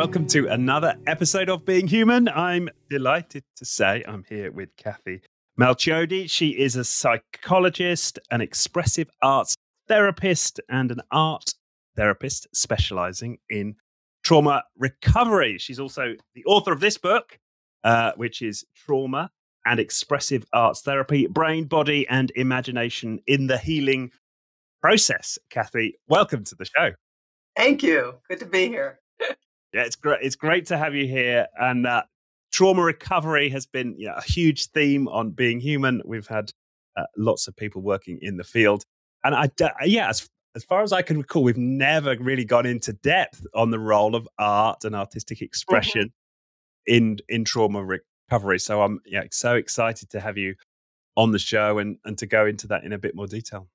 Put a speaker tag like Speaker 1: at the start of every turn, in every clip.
Speaker 1: Welcome to another episode of Being Human. I'm delighted to say I'm here with Cathy Malchiodi. She is a psychologist, an expressive arts therapist, and an art therapist specializing in trauma recovery. She's also the author of this book, uh, which is Trauma and Expressive Arts Therapy Brain, Body, and Imagination in the Healing Process. Kathy, welcome to the show.
Speaker 2: Thank you. Good to be here.
Speaker 1: Yeah, it's great. It's great to have you here. And uh, trauma recovery has been you know, a huge theme on being human. We've had uh, lots of people working in the field, and I, yeah, as, as far as I can recall, we've never really gone into depth on the role of art and artistic mm-hmm. expression mm-hmm. in in trauma recovery. So I'm yeah so excited to have you on the show and and to go into that in a bit more detail.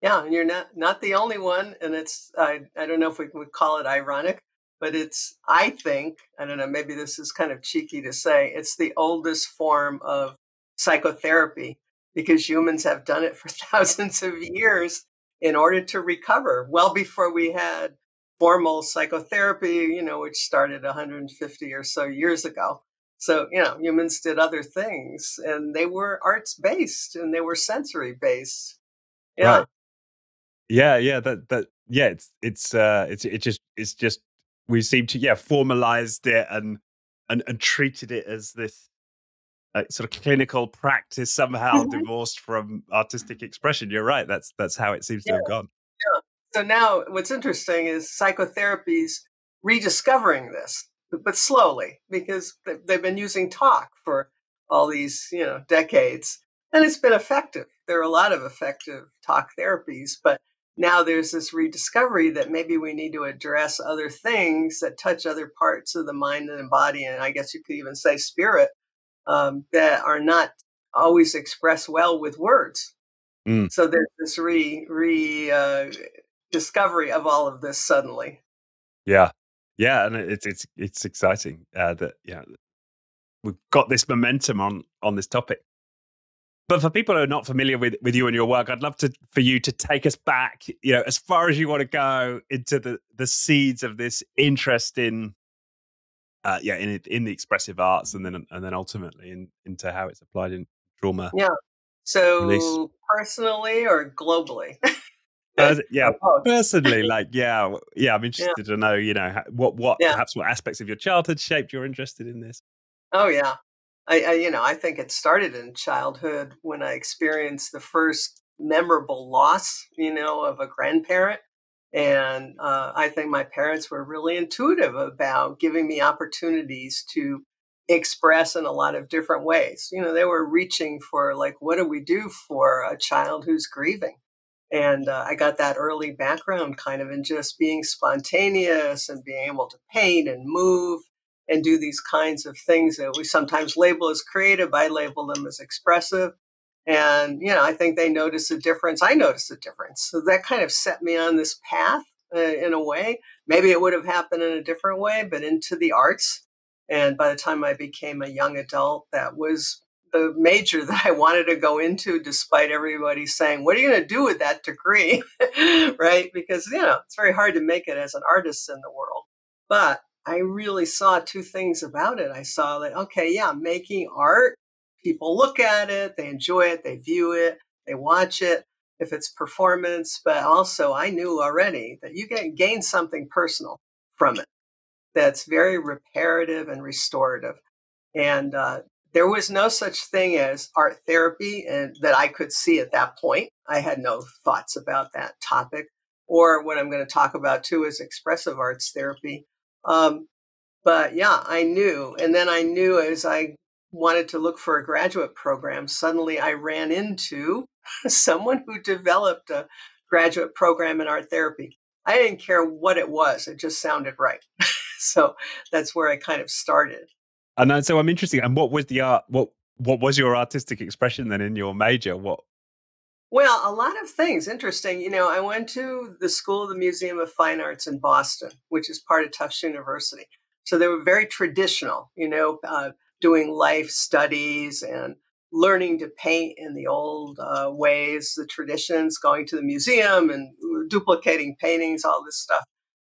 Speaker 2: Yeah, and you're not not the only one, and it's I I don't know if we would call it ironic, but it's i think i don't know maybe this is kind of cheeky to say it's the oldest form of psychotherapy because humans have done it for thousands of years in order to recover well before we had formal psychotherapy you know which started 150 or so years ago. So you know humans did other things and they were arts based and they were sensory based yeah. Right.
Speaker 1: yeah yeah that that yeah it's it's uh it's it just it's just we seem to yeah formalized it and and, and treated it as this uh, sort of clinical practice somehow mm-hmm. divorced from artistic expression. You're right. That's that's how it seems yeah. to have gone.
Speaker 2: Yeah. So now, what's interesting is psychotherapy's rediscovering this, but slowly, because they've been using talk for all these you know decades, and it's been effective. There are a lot of effective talk therapies, but now there's this rediscovery that maybe we need to address other things that touch other parts of the mind and the body, and I guess you could even say spirit, um, that are not always expressed well with words. Mm. So there's this re re uh, discovery of all of this suddenly.
Speaker 1: Yeah, yeah, and it's it's it's exciting uh, that yeah we've got this momentum on on this topic. But for people who are not familiar with, with you and your work, I'd love to for you to take us back, you know, as far as you want to go into the the seeds of this interest in, uh, yeah, in in the expressive arts, and then and then ultimately in, into how it's applied in trauma.
Speaker 2: Yeah. So release. personally or globally.
Speaker 1: Yeah, personally, like yeah, yeah. I'm interested yeah. to know, you know, what what yeah. perhaps what aspects of your childhood shaped your interested in this.
Speaker 2: Oh yeah, I, I, you know, I think it started in childhood when I experienced the first memorable loss, you know, of a grandparent. And uh, I think my parents were really intuitive about giving me opportunities to express in a lot of different ways. You know, they were reaching for, like, what do we do for a child who's grieving? And uh, I got that early background kind of in just being spontaneous and being able to paint and move and do these kinds of things that we sometimes label as creative. I label them as expressive. And, you know, I think they notice a difference. I noticed a difference. So that kind of set me on this path uh, in a way. Maybe it would have happened in a different way, but into the arts. And by the time I became a young adult, that was the major that I wanted to go into, despite everybody saying, What are you going to do with that degree? right? Because, you know, it's very hard to make it as an artist in the world. But I really saw two things about it. I saw that, okay, yeah, making art, people look at it, they enjoy it, they view it, they watch it, if it's performance, but also I knew already that you can gain something personal from it that's very reparative and restorative. And uh, there was no such thing as art therapy and that I could see at that point. I had no thoughts about that topic. Or what I'm going to talk about too is expressive arts therapy. Um, but yeah, I knew. And then I knew as I wanted to look for a graduate program, suddenly I ran into someone who developed a graduate program in art therapy. I didn't care what it was, it just sounded right. so that's where I kind of started.
Speaker 1: And so I'm interested. And what was the art? What what was your artistic expression then in your major? What
Speaker 2: well, a lot of things. Interesting. You know, I went to the School of the Museum of Fine Arts in Boston, which is part of Tufts University. So they were very traditional, you know, uh, doing life studies and learning to paint in the old uh, ways, the traditions, going to the museum and duplicating paintings, all this stuff.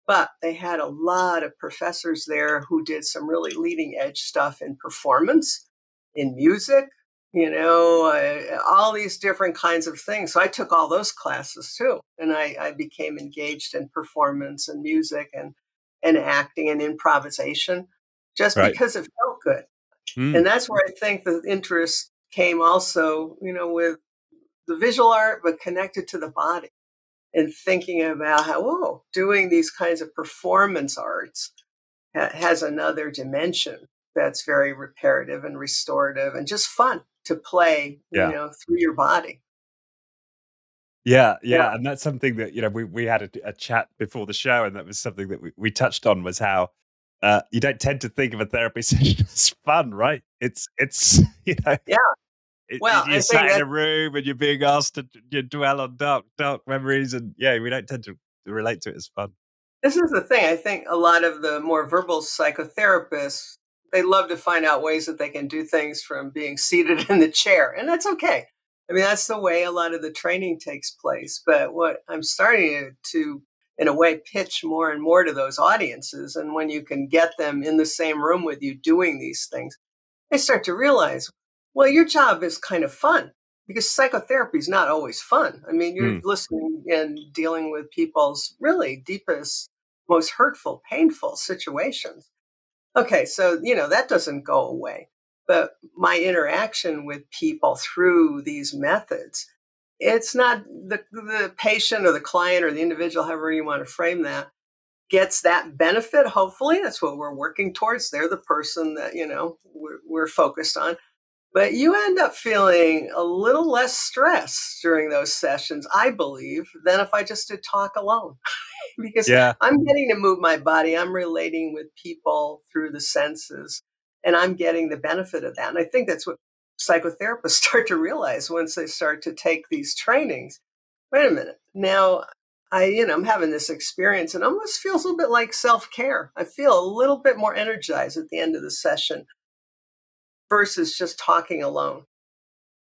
Speaker 2: but they had a lot of professors there who did some really leading edge stuff in performance, in music, you know, uh, all these different kinds of things. So I took all those classes too, and I, I became engaged in performance and music and and acting and improvisation, just right. because it felt good. Mm. And that's where I think the interest came also, you know, with the visual art, but connected to the body and thinking about how, oh, doing these kinds of performance arts ha- has another dimension that's very reparative and restorative and just fun to play, yeah. you know, through your body.
Speaker 1: Yeah, yeah, yeah, and that's something that you know we we had a, a, chat before the show, and that was something that we, we touched on was how uh, you don't tend to think of a therapy session as fun, right? It's it's you know
Speaker 2: yeah.
Speaker 1: It, well, you sat in a room and you're being asked to you dwell on dark dark memories, and yeah, we don't tend to relate to it as fun.
Speaker 2: This is the thing. I think a lot of the more verbal psychotherapists they love to find out ways that they can do things from being seated in the chair, and that's okay. I mean, that's the way a lot of the training takes place. But what I'm starting to, in a way, pitch more and more to those audiences, and when you can get them in the same room with you doing these things, they start to realize, well, your job is kind of fun because psychotherapy is not always fun. I mean, you're mm. listening and dealing with people's really deepest, most hurtful, painful situations. Okay, so, you know, that doesn't go away. But my interaction with people through these methods, it's not the, the patient or the client or the individual, however you want to frame that, gets that benefit. Hopefully, that's what we're working towards. They're the person that, you know, we're, we're focused on. But you end up feeling a little less stress during those sessions, I believe, than if I just did talk alone. because yeah. I'm getting to move my body. I'm relating with people through the senses, and I'm getting the benefit of that. And I think that's what psychotherapists start to realize once they start to take these trainings. Wait a minute. Now, I, you know, I'm having this experience and almost feels a little bit like self care. I feel a little bit more energized at the end of the session versus just talking alone.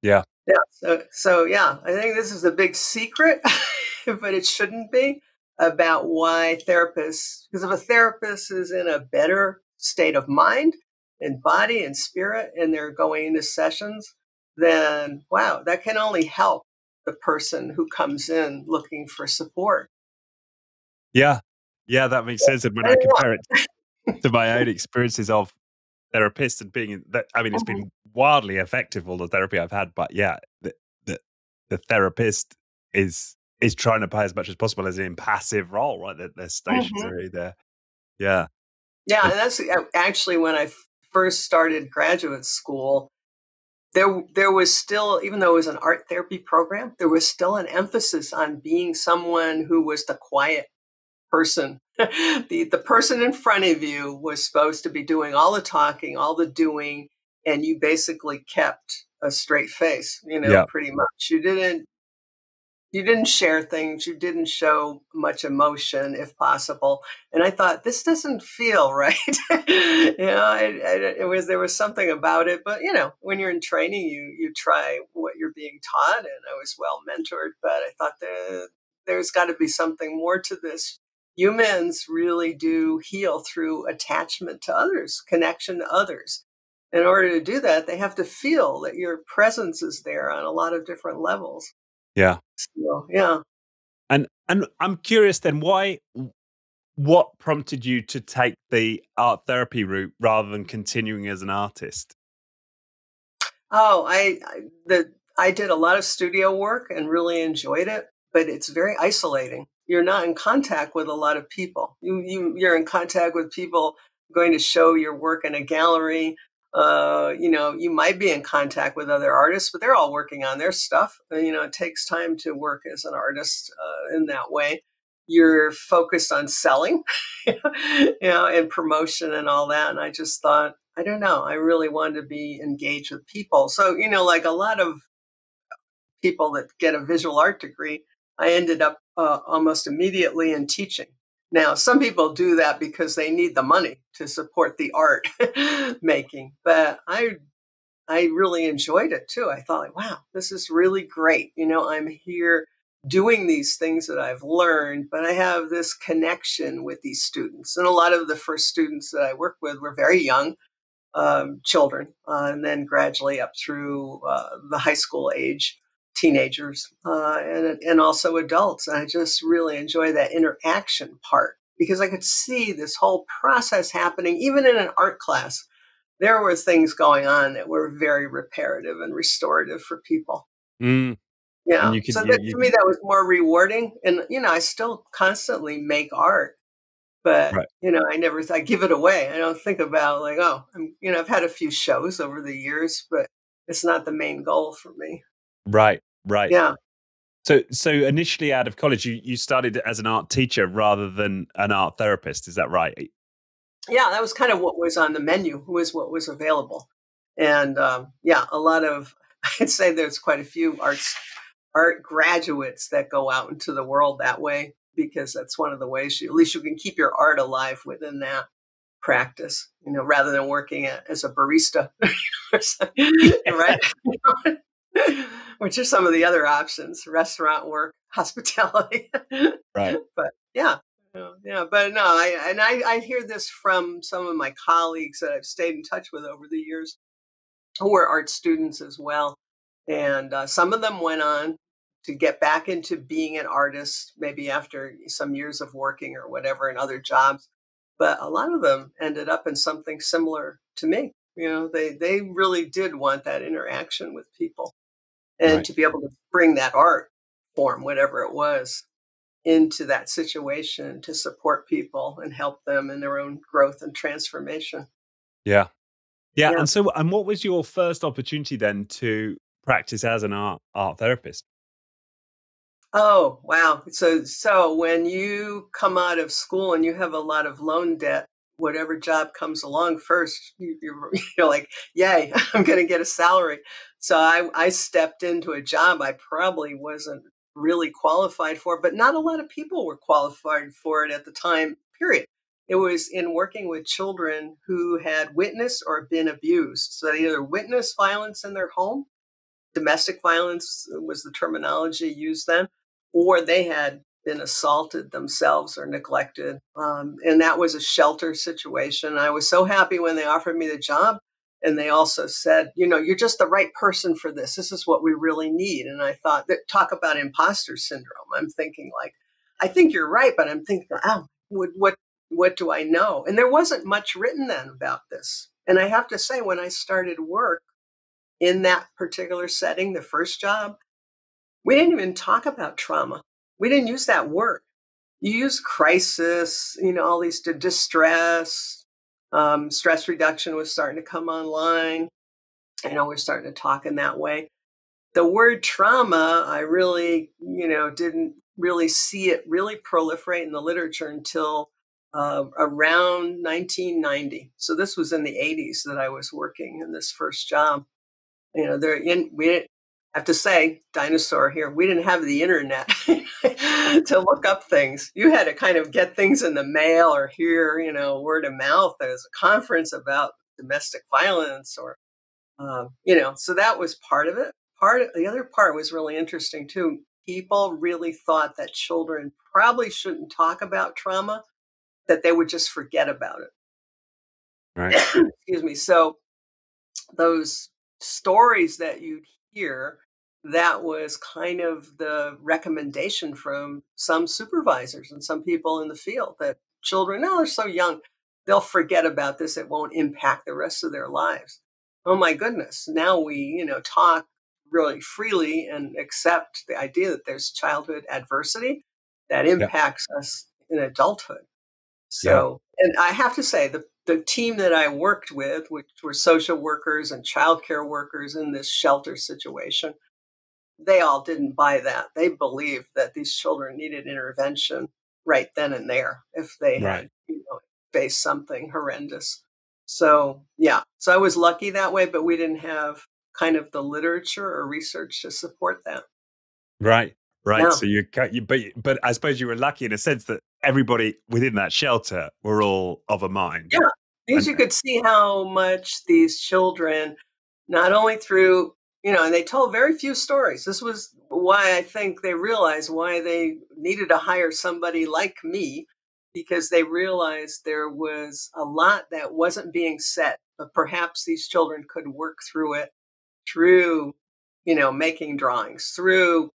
Speaker 1: Yeah.
Speaker 2: Yeah. So, so yeah, I think this is a big secret, but it shouldn't be about why therapists, because if a therapist is in a better state of mind and body and spirit and they're going into sessions, then wow, that can only help the person who comes in looking for support.
Speaker 1: Yeah. Yeah, that makes sense. And when I compare it to my own experiences of therapists and being that, I mean, it's been mm-hmm. wildly effective, all the therapy I've had, but yeah, the, the, the therapist is is trying to play as much as possible as an impassive role, right? They're, they're stationary mm-hmm. there. Yeah.
Speaker 2: Yeah. And that's actually when I first started graduate school, there, there was still, even though it was an art therapy program, there was still an emphasis on being someone who was the quiet person. the, the person in front of you was supposed to be doing all the talking, all the doing, and you basically kept a straight face, you know, yeah. pretty much. You didn't you didn't share things you didn't show much emotion if possible and i thought this doesn't feel right you know I, I, it was there was something about it but you know when you're in training you you try what you're being taught and i was well mentored but i thought that there's got to be something more to this humans really do heal through attachment to others connection to others in order to do that they have to feel that your presence is there on a lot of different levels
Speaker 1: yeah.
Speaker 2: So, yeah.
Speaker 1: And and I'm curious then why what prompted you to take the art therapy route rather than continuing as an artist?
Speaker 2: Oh, I, I the I did a lot of studio work and really enjoyed it, but it's very isolating. You're not in contact with a lot of people. You you you're in contact with people going to show your work in a gallery uh, you know, you might be in contact with other artists, but they're all working on their stuff. And, you know, it takes time to work as an artist uh, in that way. You're focused on selling, you know, and promotion and all that. And I just thought, I don't know, I really wanted to be engaged with people. So, you know, like a lot of people that get a visual art degree, I ended up uh, almost immediately in teaching now, some people do that because they need the money to support the art making, but I I really enjoyed it too. I thought, wow, this is really great. You know, I'm here doing these things that I've learned, but I have this connection with these students. And a lot of the first students that I worked with were very young um, children, uh, and then gradually up through uh, the high school age, teenagers, uh, and, and also adults. And I just really enjoy that interaction part because I could see this whole process happening, even in an art class. There were things going on that were very reparative and restorative for people.
Speaker 1: Mm.
Speaker 2: Yeah. Could, so that, you, you, to me, that was more rewarding. And, you know, I still constantly make art, but, right. you know, I never, I give it away. I don't think about like, oh, I'm, you know, I've had a few shows over the years, but it's not the main goal for me.
Speaker 1: Right. Right.
Speaker 2: Yeah.
Speaker 1: So, so initially out of college, you, you started as an art teacher rather than an art therapist. Is that right?
Speaker 2: Yeah, that was kind of what was on the menu, was what was available. And um, yeah, a lot of, I'd say there's quite a few arts art graduates that go out into the world that way because that's one of the ways you, at least you can keep your art alive within that practice, you know, rather than working as a barista, right? Which are some of the other options: restaurant work, hospitality.
Speaker 1: right.
Speaker 2: But yeah, yeah. But no, I and I, I hear this from some of my colleagues that I've stayed in touch with over the years, who are art students as well. And uh, some of them went on to get back into being an artist, maybe after some years of working or whatever in other jobs. But a lot of them ended up in something similar to me. You know, they they really did want that interaction with people, and right. to be able to bring that art form, whatever it was, into that situation to support people and help them in their own growth and transformation.
Speaker 1: Yeah. Yeah. yeah. And so, and what was your first opportunity then to practice as an art art therapist?
Speaker 2: Oh, wow. So so when you come out of school and you have a lot of loan debt, whatever job comes along first, you, you're, you're like, yay, I'm going to get a salary. So I, I stepped into a job I probably wasn't really qualified for, but not a lot of people were qualified for it at the time, period. It was in working with children who had witnessed or been abused. So they either witnessed violence in their home domestic violence was the terminology used then, or they had been assaulted themselves or neglected. Um, and that was a shelter situation. I was so happy when they offered me the job. And they also said, you know, you're just the right person for this. This is what we really need. And I thought that talk about imposter syndrome. I'm thinking like, I think you're right, but I'm thinking, oh, what, what, what do I know? And there wasn't much written then about this. And I have to say, when I started work, in that particular setting, the first job, we didn't even talk about trauma. We didn't use that word. You use crisis, you know, all these distress, um, stress reduction was starting to come online. You know, we're starting to talk in that way. The word trauma, I really, you know, didn't really see it really proliferate in the literature until uh, around 1990. So this was in the 80s that I was working in this first job. You know, they're in, we have to say, dinosaur here, we didn't have the internet to look up things. You had to kind of get things in the mail or hear, you know, word of mouth. There's a conference about domestic violence or, um, you know, so that was part of it. Part of, the other part was really interesting too. People really thought that children probably shouldn't talk about trauma, that they would just forget about it.
Speaker 1: Right.
Speaker 2: Excuse me. So those stories that you'd hear, that was kind of the recommendation from some supervisors and some people in the field that children, no, they're so young, they'll forget about this. It won't impact the rest of their lives. Oh my goodness. Now we, you know, talk really freely and accept the idea that there's childhood adversity that impacts yeah. us in adulthood. So, yeah. and I have to say, the the team that I worked with, which were social workers and childcare workers in this shelter situation, they all didn't buy that. They believed that these children needed intervention right then and there if they right. had you know, faced something horrendous. So, yeah, so I was lucky that way, but we didn't have kind of the literature or research to support that.
Speaker 1: Right, right. Yeah. So you, you, but but I suppose you were lucky in a sense that everybody within that shelter were all of a mind.
Speaker 2: Yeah, because you could see how much these children, not only through you know, and they told very few stories. This was why I think they realized why they needed to hire somebody like me because they realized there was a lot that wasn't being said, but perhaps these children could work through it through, you know, making drawings, through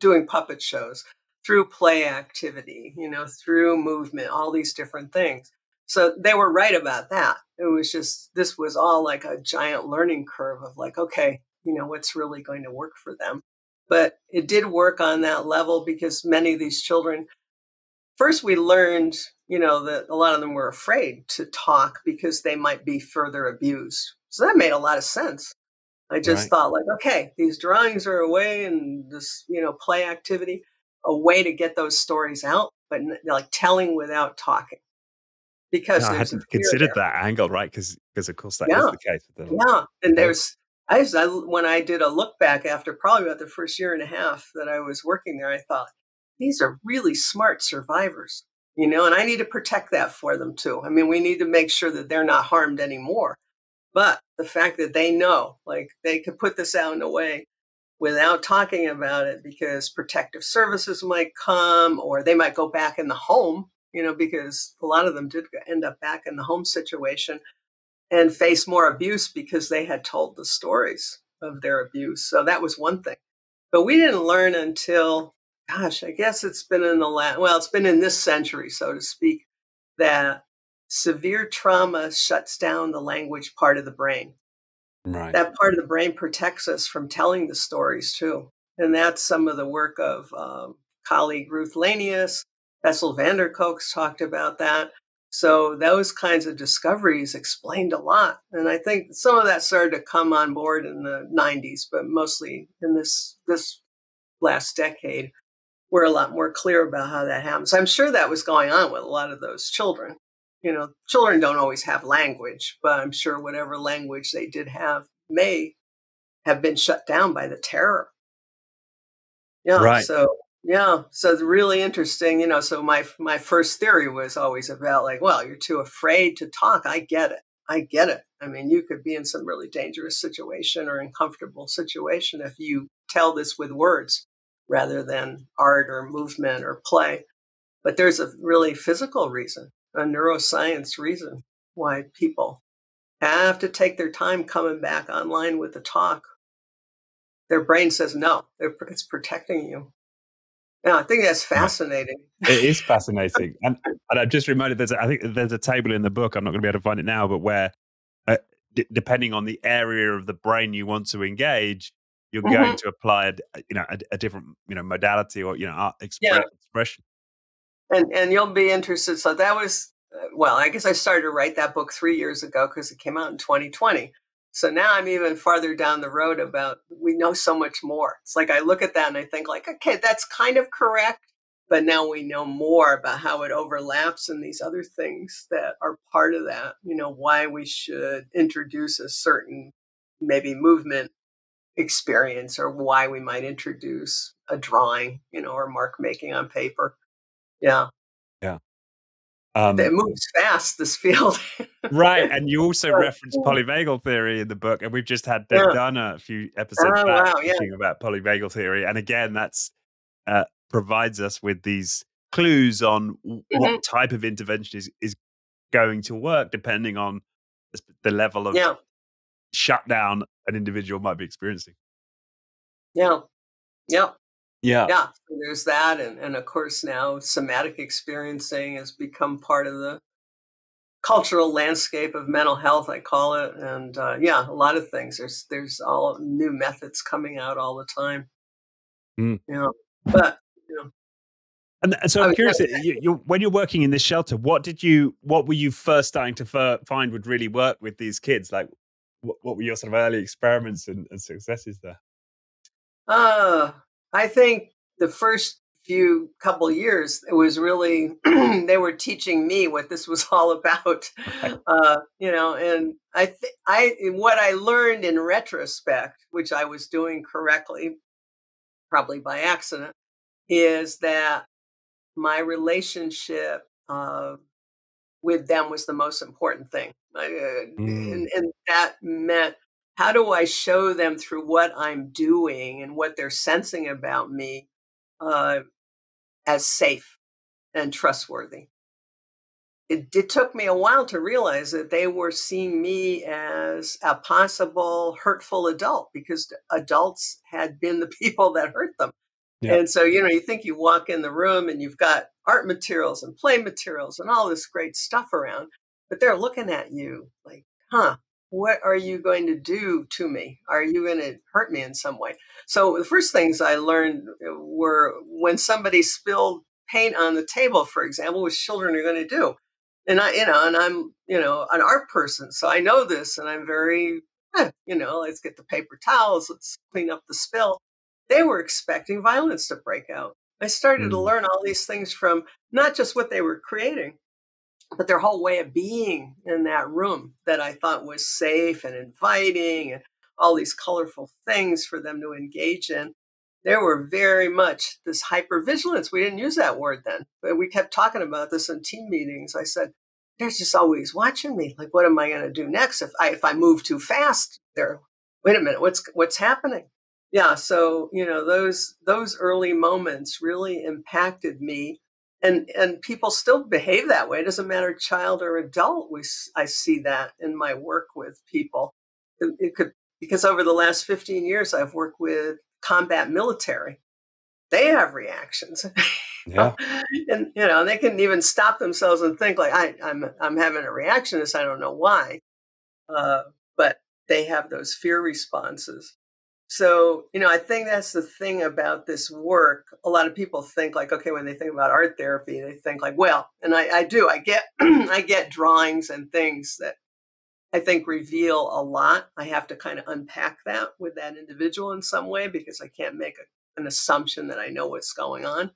Speaker 2: doing puppet shows, through play activity, you know, through movement, all these different things. So they were right about that. It was just, this was all like a giant learning curve of like, okay, you know, what's really going to work for them. But it did work on that level because many of these children, first we learned, you know, that a lot of them were afraid to talk because they might be further abused. So that made a lot of sense. I just right. thought like, okay, these drawings are a way and this, you know, play activity, a way to get those stories out, but like telling without talking. Because
Speaker 1: no, I hadn't considered there. that angle, right? Because because of course that yeah. is the case.
Speaker 2: With them. Yeah, and there's I, was, I when I did a look back after probably about the first year and a half that I was working there, I thought these are really smart survivors, you know, and I need to protect that for them too. I mean, we need to make sure that they're not harmed anymore. But the fact that they know, like they could put this out in a way without talking about it because protective services might come or they might go back in the home, you know, because a lot of them did end up back in the home situation and face more abuse because they had told the stories of their abuse. So that was one thing. But we didn't learn until, gosh, I guess it's been in the last, well, it's been in this century, so to speak, that severe trauma shuts down the language part of the brain.
Speaker 1: Right.
Speaker 2: That part of the brain protects us from telling the stories too. And that's some of the work of um, colleague Ruth Lanius. Bessel van der Kolk's talked about that. So those kinds of discoveries explained a lot. And I think some of that started to come on board in the 90s, but mostly in this this last decade, we're a lot more clear about how that happens. I'm sure that was going on with a lot of those children. You know, children don't always have language, but I'm sure whatever language they did have may have been shut down by the terror. Yeah. Right. So yeah, so it's really interesting, you know. So my my first theory was always about like, well, you're too afraid to talk. I get it. I get it. I mean, you could be in some really dangerous situation or uncomfortable situation if you tell this with words rather than art or movement or play. But there's a really physical reason, a neuroscience reason why people have to take their time coming back online with the talk. Their brain says no, it's protecting you. Yeah, I think that's fascinating.
Speaker 1: It is fascinating, and and I'm just reminded there's a, I think there's a table in the book. I'm not going to be able to find it now, but where uh, d- depending on the area of the brain you want to engage, you're mm-hmm. going to apply a, you know a, a, different you know modality or you know art yeah. expression.
Speaker 2: And and you'll be interested. So that was uh, well, I guess I started to write that book three years ago because it came out in 2020. So now I'm even farther down the road about we know so much more. It's like I look at that and I think like, okay, that's kind of correct, but now we know more about how it overlaps and these other things that are part of that. You know, why we should introduce a certain maybe movement experience or why we might introduce a drawing, you know, or mark making on paper. Yeah.
Speaker 1: Yeah.
Speaker 2: Um, it moves fast, this field.
Speaker 1: right. And you also reference polyvagal theory in the book. And we've just had Deb yeah. a few episodes oh, back wow, talking yeah. about polyvagal theory. And again, that's uh, provides us with these clues on mm-hmm. what type of intervention is, is going to work depending on the level of yeah. shutdown an individual might be experiencing.
Speaker 2: Yeah. Yeah.
Speaker 1: Yeah.
Speaker 2: Yeah. So there's that. And, and of course, now somatic experiencing has become part of the cultural landscape of mental health, I call it. And uh, yeah, a lot of things. There's there's all new methods coming out all the time. Mm. You know, but you know.
Speaker 1: And so I'm curious, you, you, when you're working in this shelter, what did you, what were you first starting to f- find would really work with these kids? Like, what, what were your sort of early experiments and, and successes there?
Speaker 2: Uh, I think the first few couple years it was really they were teaching me what this was all about uh, you know and i th- i what i learned in retrospect which i was doing correctly probably by accident is that my relationship uh, with them was the most important thing uh, mm. and, and that meant how do I show them through what I'm doing and what they're sensing about me uh, as safe and trustworthy? It, it took me a while to realize that they were seeing me as a possible hurtful adult because adults had been the people that hurt them. Yeah. And so, you know, you think you walk in the room and you've got art materials and play materials and all this great stuff around, but they're looking at you like, huh, what are you going to do to me? Are you going to hurt me in some way? So the first things I learned uh, were when somebody spilled paint on the table, for example, which children are going to do. And I, you know, and I'm, you know, an art person, so I know this, and I'm very, you know, let's get the paper towels, let's clean up the spill. They were expecting violence to break out. I started mm. to learn all these things from not just what they were creating, but their whole way of being in that room that I thought was safe and inviting and all these colorful things for them to engage in. There were very much this hypervigilance. We didn't use that word then, but we kept talking about this in team meetings. I said, they're just always watching me. Like, what am I going to do next? If I, if I move too fast, they're, wait a minute, what's, what's happening? Yeah. So, you know, those, those early moments really impacted me and and people still behave that way. It doesn't matter child or adult. We I see that in my work with people. It, it could because over the last 15 years I've worked with combat military. They have reactions. Yeah. and you know, they can even stop themselves and think like I, I'm I'm having a reaction to this. I don't know why. Uh, but they have those fear responses. So, you know, I think that's the thing about this work. A lot of people think like, okay, when they think about art therapy, they think like, well, and I, I do, I get I get drawings and things that I think reveal a lot. I have to kind of unpack that with that individual in some way because I can't make a, an assumption that I know what's going on.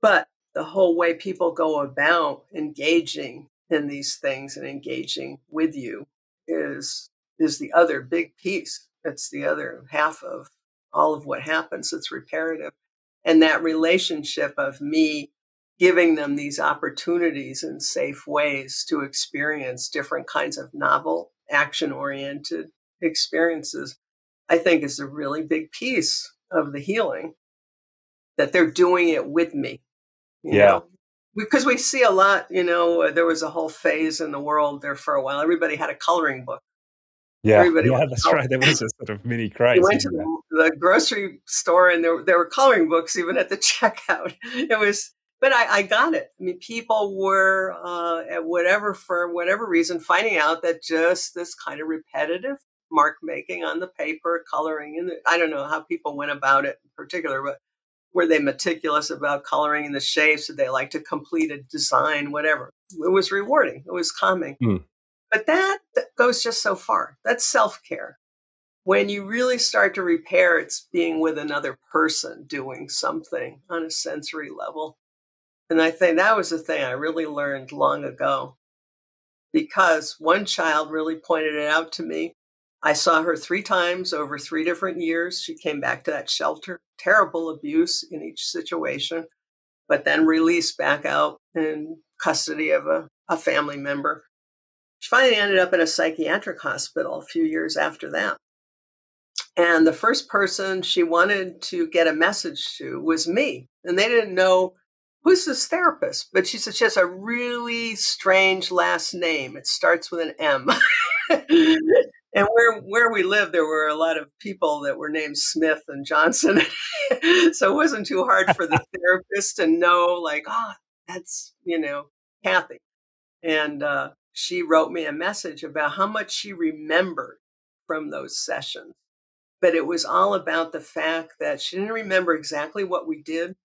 Speaker 2: But the whole way people go about engaging in these things and engaging with you is is the other big piece that's the other half of all of what happens. It's reparative. And that relationship of me giving them these opportunities in safe ways to experience different kinds of novel, action oriented experiences, I think is a really big piece of the healing that they're doing it with me.
Speaker 1: yeah. Know?
Speaker 2: Because we see a lot, you know, there was a whole phase in the world there for a while. Everybody had a coloring book.
Speaker 1: Yeah, Everybody yeah, that's right. There was a sort of mini craze.
Speaker 2: We went to the, the, grocery store and there, there were coloring books even at the checkout. It was, but I, I got it. I mean, people were uh, at whatever for whatever reason finding out that just this kind of repetitive mark making on the paper, coloring, and I don't know how people went about it in particular, but were they meticulous about coloring in the shapes? Did they like to complete a design? Whatever. It was rewarding. It was calming. Mm. But that, goes just so far. That's self care. When you really start to repair, it's being with another person doing something on a sensory level. And I think that was the thing I really learned long ago because one child really pointed it out to me. I saw her three times over three different years. She came back to that shelter, terrible abuse in each situation, but then released back out in custody of a, a family member. She finally ended up in a psychiatric hospital a few years after that. And the first person she wanted to get a message to was me. And they didn't know who's this therapist, but she said she has a really strange last name. It starts with an M. and where where we lived, there were a lot of people that were named Smith and Johnson. so it wasn't too hard for the therapist to know, like, oh, that's you know Cathy. And uh, she wrote me a message about how much she remembered from those sessions. But it was all about the fact that she didn't remember exactly what we did.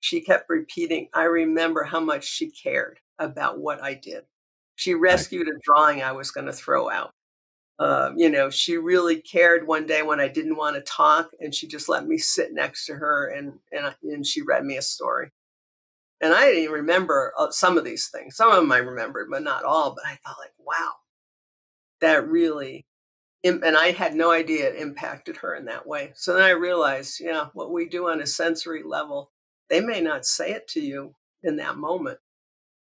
Speaker 2: She kept repeating, I remember how much she cared about what I did. She rescued a drawing I was going to throw out. Um, you know, she really cared one day when I didn't want to talk, and she just let me sit next to her and, and, and she read me a story. And I didn't even remember uh, some of these things. Some of them I remembered, but not all. But I thought, like, wow, that really, and I had no idea it impacted her in that way. So then I realized, yeah, what we do on a sensory level, they may not say it to you in that moment,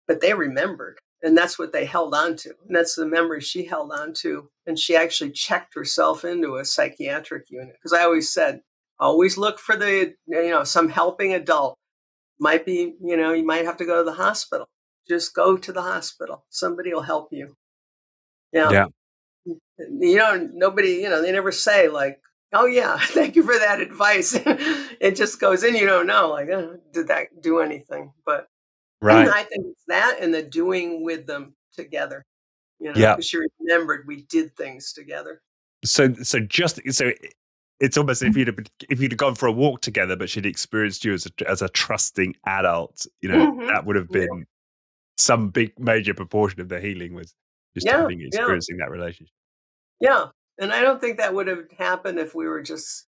Speaker 2: but they remembered and that's what they held on to. And that's the memory she held on to. And she actually checked herself into a psychiatric unit. Because I always said, always look for the, you know, some helping adult. Might be, you know, you might have to go to the hospital. Just go to the hospital. Somebody will help you. Yeah. yeah. You know, nobody, you know, they never say, like, oh, yeah, thank you for that advice. it just goes in, you don't know, like, oh, did that do anything? But
Speaker 1: Right.
Speaker 2: I think it's that and the doing with them together. You know,
Speaker 1: Yeah.
Speaker 2: because she remembered we did things together.
Speaker 1: So so just so it's almost if you'd have, if you'd have gone for a walk together, but she'd experienced you as a as a trusting adult, you know,
Speaker 2: Mhm.
Speaker 1: that would have
Speaker 2: Yeah.
Speaker 1: been some big major proportion of the healing was just
Speaker 2: Yeah,
Speaker 1: having
Speaker 2: yeah.
Speaker 1: experiencing that relationship.
Speaker 2: Yeah. And I don't think that would have happened if we were just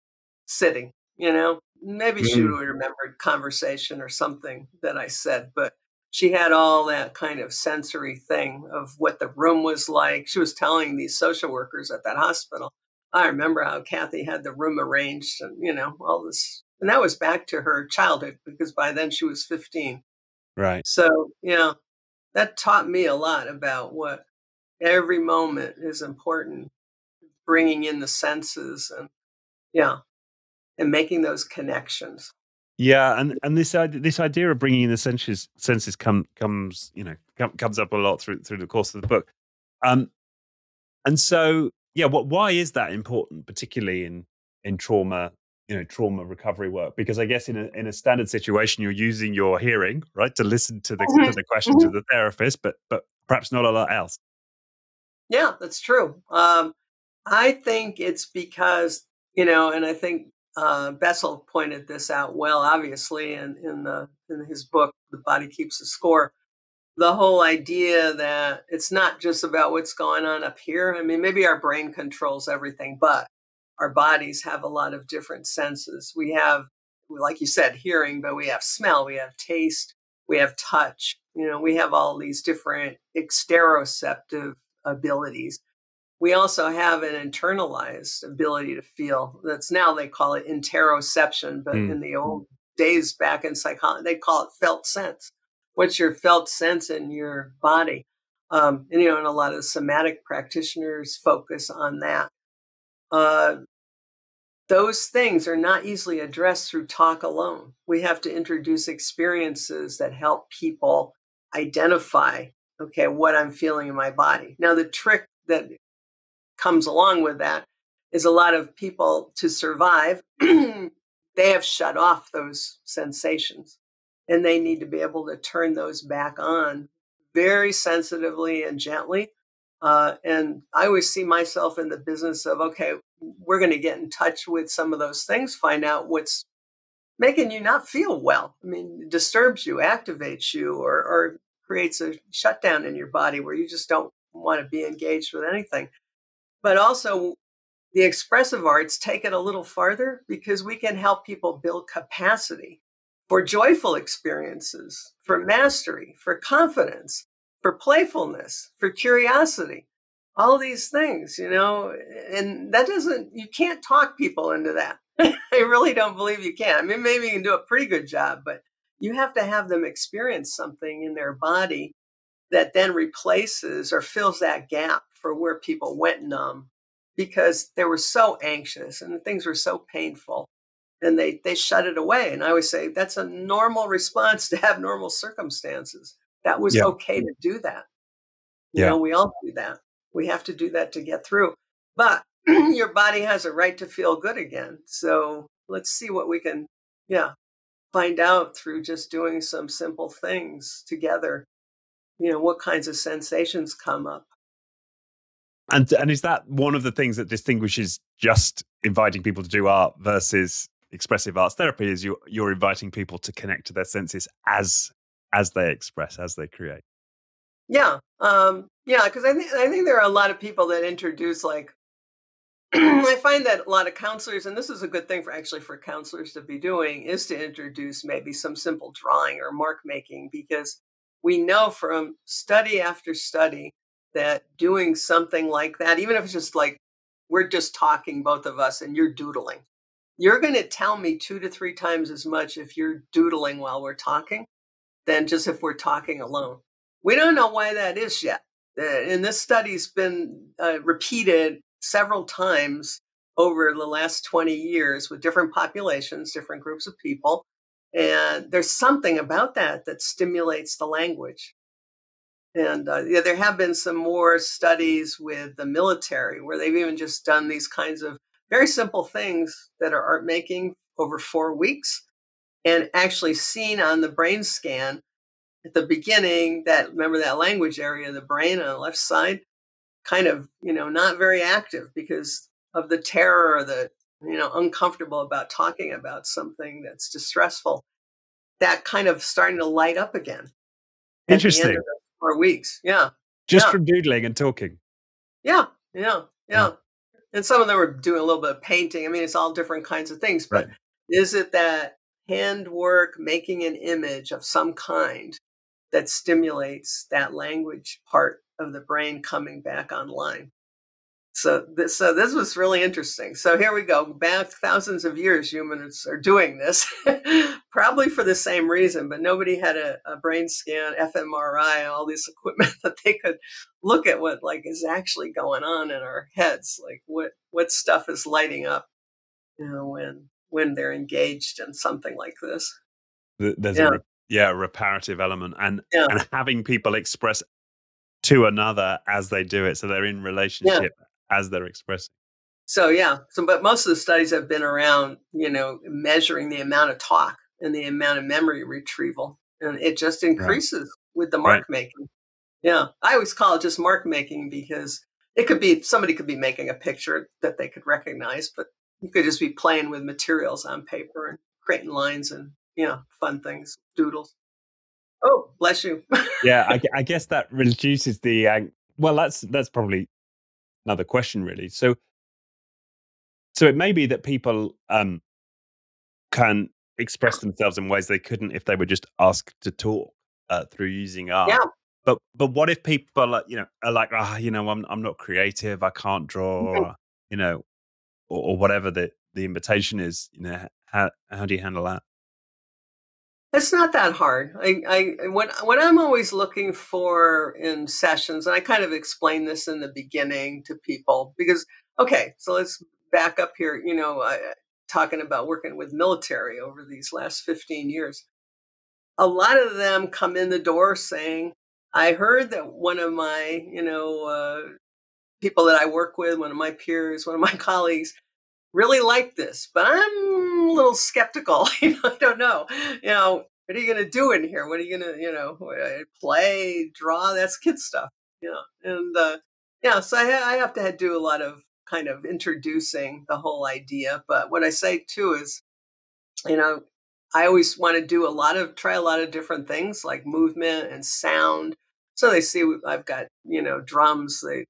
Speaker 2: sitting, you know? Maybe she
Speaker 1: Mm.
Speaker 2: would have remembered conversation or something that I said, but she had all that kind of sensory thing of what the room was like. She was telling these social workers at that hospital. I remember how Cathy had the room arranged and, you know, all this. And that was back to her childhood because by then she was 15.
Speaker 1: Right.
Speaker 2: So, you know, that taught me a lot about what every moment is important, bringing in the senses and, yeah, and making those connections.
Speaker 1: Yeah, and and this idea, this idea of bringing in the senses senses come comes you know com, comes up a lot through through the course of the book, um, and so yeah, what why is that important, particularly in in trauma you know trauma recovery work? Because I guess in a in a standard situation, you're using your hearing right to listen to the to
Speaker 2: Mhm,
Speaker 1: the questions of
Speaker 2: mhm.
Speaker 1: the therapist, but but perhaps not a lot else.
Speaker 2: Yeah, that's true. Um, I think it's because, you know, and I think uh, Bessel pointed this out well, obviously, in, in, the, in his book, The Body Keeps the Score. The whole idea that it's not just about what's going on up here. I mean, maybe our brain controls everything, but our bodies have a lot of different senses. We have, like you said, hearing, but we have smell, we have taste, we have touch. You know, we have all these different exteroceptive abilities we also have an internalized ability to feel. That's now they call it interoception, but
Speaker 1: Mm.
Speaker 2: in the old days back in psychology, they call it felt sense. What's your felt sense in your body? Um, and you know, and a lot of somatic practitioners focus on that. Uh, those things are not easily addressed through talk alone. We have to introduce experiences that help people identify, okay, what I'm feeling in my body. Now, the trick that comes along with that is a lot of people to survive, they have shut off those sensations and they need to be able to turn those back on very sensitively and gently. Uh, and I always see myself in the business of, okay, we're going to get in touch with some of those things, find out what's making you not feel well. I mean, disturbs you, activates you, or, or creates a shutdown in your body where you just don't want to be engaged with anything. But also, the expressive arts take it a little farther because we can help people build capacity for joyful experiences, for mastery, for confidence, for playfulness, for curiosity. All these things, you know, and that doesn't, you can't talk people into that. I really don't believe you can. I mean, maybe you can do a pretty good job, but you have to have them experience something in their body that then replaces or fills that gap for where people went numb because they were so anxious and the things were so painful and they they shut it away. And i always say that's a normal response to have normal circumstances. That was
Speaker 1: Yeah.
Speaker 2: okay to do that. You
Speaker 1: Yeah.
Speaker 2: know we all do that. We have to do that to get through. But your body has a right to feel good again. So let's see what we can yeah find out through just doing some simple things together. You know what kinds of sensations come up.
Speaker 1: And and is that one of the things that distinguishes just inviting people to do art versus expressive arts therapy? Is you you're inviting people to connect to their senses as as they express, as they create.
Speaker 2: yeah um yeah because i think i think there are a lot of people that introduce like i find that a lot of counselors and this is a good thing for actually for counselors to be doing is to introduce maybe some simple drawing or mark making because we know from study after study that doing something like that even if it's just like we're just talking both of us and you're doodling you're going to tell me two to three times as much if you're doodling while we're talking than just if we're talking alone We don't know why that is yet. Uh, and this study's been uh, repeated several times over the last 20 years with different populations, different groups of people. And there's something about that that stimulates the language. And uh, yeah, there have been some more studies with the military where they've even just done these kinds of very simple things that are art making over four weeks and actually seen on the brain scan at the beginning that remember that language area of the brain on the left side kind of you know not very active because of the terror or the you know uncomfortable about talking about something that's distressful that kind of starting to light up again
Speaker 1: interesting.
Speaker 2: four weeks. Yeah.
Speaker 1: Just
Speaker 2: yeah.
Speaker 1: from doodling and talking.
Speaker 2: Yeah. Yeah. Yeah and some of them are doing a little bit of painting i mean it's all different kinds of things but right. is it that handwork making an image of some kind that stimulates that language part of the brain coming back online. So this, so this was really interesting. So here we go, back thousands of years, humans are doing this, probably for the same reason, but nobody had a, a, brain scan, fMRI, all this equipment that they could look at what like is actually going on in our heads, like what what stuff is lighting up, you know, when when they're engaged in something like this.
Speaker 1: There's yeah. a yeah reparative element and yeah. and having people express to another as they do it so they're in relationship yeah. As they're expressing
Speaker 2: so yeah so but most of the studies have been around you know measuring the amount of talk and the amount of memory retrieval and it just increases right. with the mark right. making yeah i always call it just mark making because it could be somebody could be making a picture that they could recognize but you could just be playing with materials on paper and creating lines and you know, fun things, doodles. Oh, bless you.
Speaker 1: yeah, I, I, guess that reduces the. Uh, well, that's that's probably another question, really. So, so it may be that people um, can express themselves in ways they couldn't if they were just asked to talk uh, through using art.
Speaker 2: Yeah.
Speaker 1: But but what if people are, you know are like ah oh, you know I'm I'm not creative I can't draw mm-hmm. you know or, or whatever the the invitation is you know how how do you handle that?
Speaker 2: It's not that hard. I, I what what I'm always looking for in sessions, and I kind of explain this in the beginning to people because okay, so let's back up here. You know, I, talking about working with military over these last 15 years, a lot of them come in the door saying, "I heard that one of my you know uh, people that I work with, one of my peers, one of my colleagues." Really like this, but I'm a little skeptical. I don't know. You know, what are you going to do in here? What are you going to, you know, uh, play, draw? That's kid stuff. You know, and uh, yeah, so I, I have to do a lot of kind of introducing the whole idea. But what I say too is, you know, I always want to do a lot of try a lot of different things like movement and sound. So they see I've got you know drums. They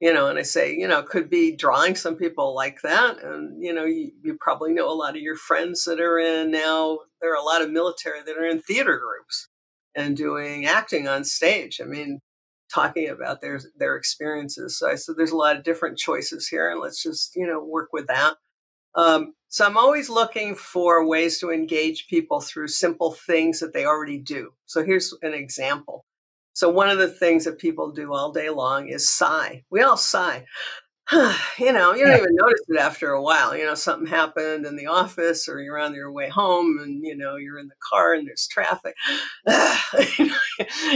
Speaker 2: you know, and I say, you know, could be drawing. Some people like that. And, you know, you, you probably know a lot of your friends that are in now, there are a lot of military that are in theater groups and doing acting on stage. I mean, talking about their their experiences. So I said there's a lot of different choices here, and let's just you know work with that. Um, so I'm always looking for ways to engage people through simple things that they already do. So here's an example. So one of the things that people do all day long is sigh. We all sigh. you know, you don't yeah. even notice it after a while. You know, something happened in the office or you're on your way home and, you know, you're in the car and there's traffic.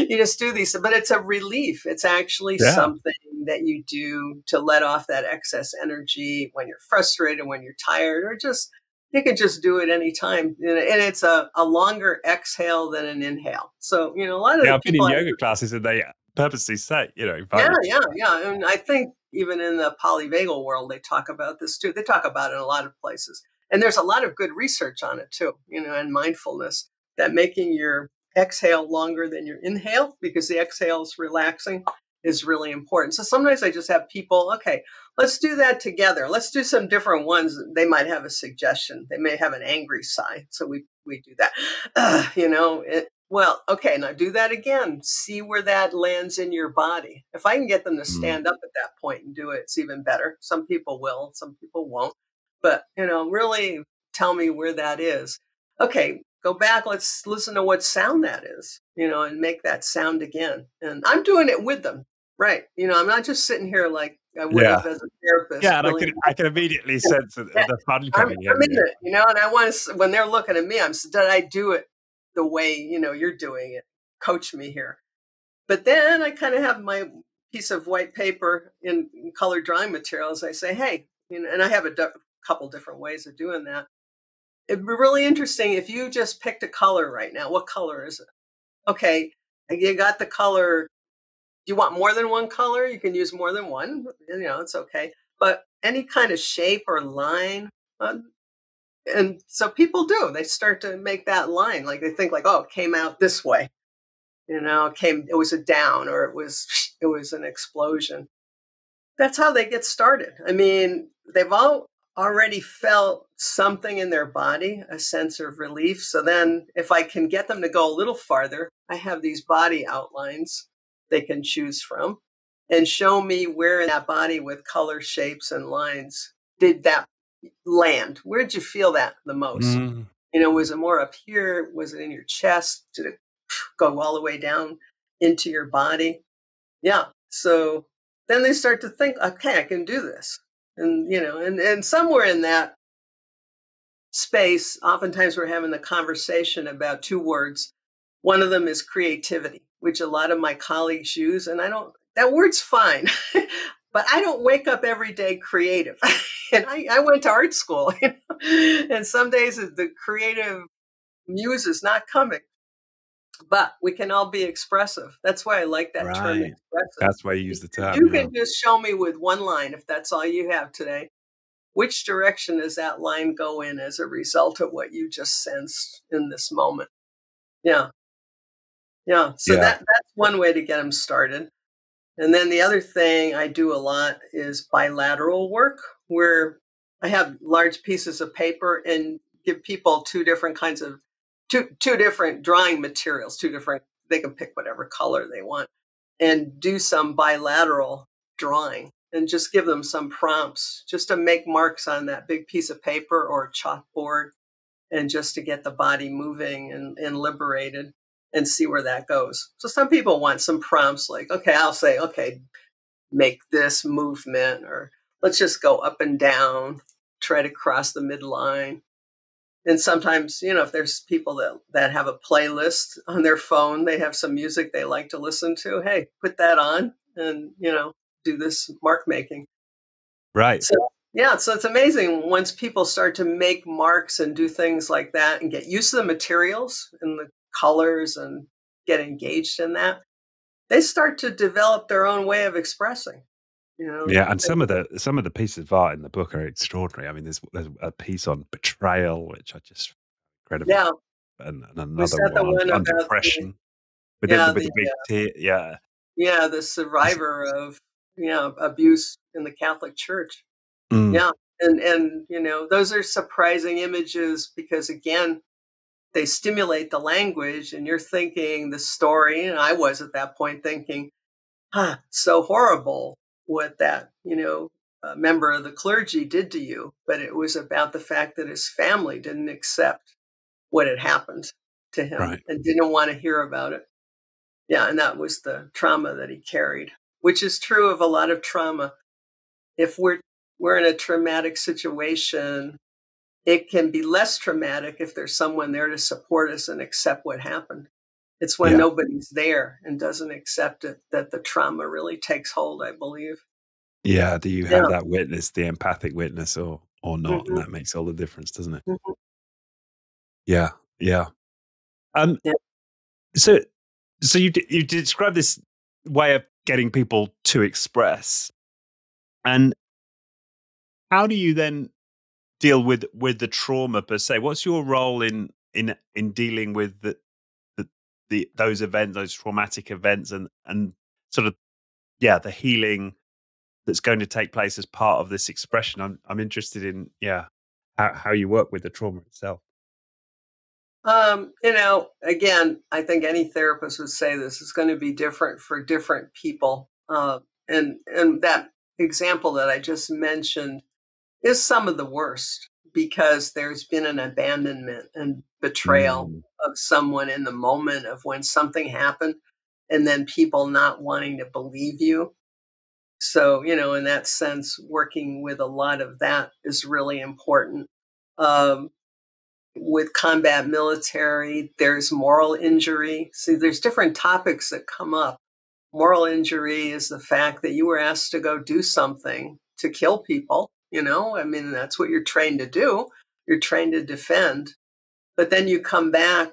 Speaker 2: you just do these, but it's a relief. It's actually yeah. something that you do to let off that excess energy when you're frustrated, when you're tired, or just you can just do it anytime. And it's a, a longer exhale than an inhale. So, you know, a lot of
Speaker 1: yeah, I've been in yoga classes and they purposely say, you know,
Speaker 2: yeah, yeah, yeah. And I think even in the polyvagal world, they talk about this too. They talk about it in a lot of places. And there's a lot of good research on it too, you know, and mindfulness that making your exhale longer than your inhale because the exhale is relaxing is really important. So sometimes I just have people, okay, let's do that together. Let's do some different ones. They might have a suggestion. They may have an angry sigh. So we, we do that. Uh, you know, it, well, okay, now do that again. See where that lands in your body. If I can get them to mm. stand up at that point and do it, it's even better. Some people will, some people won't. But, you know, really tell me where that is. Okay, go back. Let's listen to what sound that is, you know, and make that sound again. And I'm doing it with them, right? You know, I'm not just sitting here like I would yeah. have as a therapist.
Speaker 1: Yeah, and I can I can immediately sense the, yeah. the fun coming
Speaker 2: I'm, in. I'm in it, you know, and I want to when they're looking at me, I'm did I do it the way you know you're doing it? Coach me here. But then I kind of have my piece of white paper in, in colored drawing materials. I say, hey, you know, and I have a couple different ways of doing that. It'd be really interesting if you just picked a color right now. What color is it? Okay, you got the color. You want more than one color? You can use more than one. You know, it's okay. But any kind of shape or line, uh, and so people do. They start to make that line. Like they think, like, oh, it came out this way. You know, it came. It was a down, or it was it was an explosion. That's how they get started. I mean, they've all already felt something in their body, a sense of relief. So then, if I can get them to go a little farther, I have these body outlines they can choose from and show me where in that body with color, shapes, and lines did that land? Where did you feel that the most? Mm. You know, was it more up here? Was it in your chest? Did it go all the way down into your body? Yeah. So then they start to think, okay, I can do this and you know and and somewhere in that space oftentimes we're having the conversation about two words one of them is creativity which a lot of my colleagues use and i don't that word's fine but i don't wake up every day creative and I, I went to art school you know? and some days the creative muse is not coming but we can all be expressive. That's why I like that right. term expressive.
Speaker 1: That's why you use the term.
Speaker 2: You yeah. can just show me with one line, if that's all you have today, which direction does that line go in as a result of what you just sensed in this moment? Yeah. Yeah. So yeah. that that's one way to get them started. And then the other thing I do a lot is bilateral work where I have large pieces of paper and give people two different kinds of two two different drawing materials, two different. They can pick whatever color they want and do some bilateral drawing and just give them some prompts just to make marks on that big piece of paper or chalkboard and just to get the body moving and, and liberated and see where that goes. So some people want some prompts like, okay, I'll say, okay, make this movement or let's just go up and down, try to cross the midline. And sometimes you know if there's people that that have a playlist on their phone they have some music they like to listen to hey put that on and you know do this mark making.
Speaker 1: Right.
Speaker 2: So yeah so it's amazing once people start to make marks and do things like that and get used to the materials and the colors and get engaged in that they start to develop their own way of expressing you know,
Speaker 1: yeah, and some of the some of the pieces of art in the book are extraordinary. I mean, there's there's a piece on betrayal, which I just incredible.
Speaker 2: Yeah,
Speaker 1: and, and another one, one on depression the, with, yeah, the, with the, big tear. Yeah,
Speaker 2: yeah, the survivor of you know abuse in the Catholic Church. Mm. Yeah, and and you know those are surprising images because again they stimulate the language and you're thinking the story and i was at that point thinking ah so horrible what that, you know, member of the clergy did to you, but it was about the fact that his family didn't accept what had happened to him right. and didn't want to hear about it. Yeah, and that was the trauma that he carried, which is true of a lot of trauma. If we're we're in a traumatic situation, it can be less traumatic if there's someone there to support us and accept what happened. It's when yeah. nobody's there and doesn't accept it that the trauma really takes hold, I believe.
Speaker 1: Yeah. Do you have yeah. that witness, the empathic witness, or or not? Mm-hmm. And that makes all the difference, doesn't it? Mm-hmm. Yeah. Yeah. Um. Yeah. So, so you you describe this way of getting people to express, and how do you then deal with with the trauma per se? What's your role in in in dealing with the the those events, those traumatic events, and and sort of yeah, the healing that's going to take place as part of this expression. I'm I'm interested in yeah how how you work with the trauma itself.
Speaker 2: Um, you know, again, I think any therapist would say this is going to be different for different people. Uh, and and that example that I just mentioned is some of the worst because there's been an abandonment and betrayal
Speaker 1: Mm.
Speaker 2: of someone in the moment of when something happened and then people not wanting to believe you. So, you know, in that sense, working with a lot of that is really important. Um, with combat military, there's moral injury. See, there's different topics that come up. Moral injury is the fact that you were asked to go do something to kill people. You know, I mean, that's what you're trained to do. You're trained to defend. But then you come back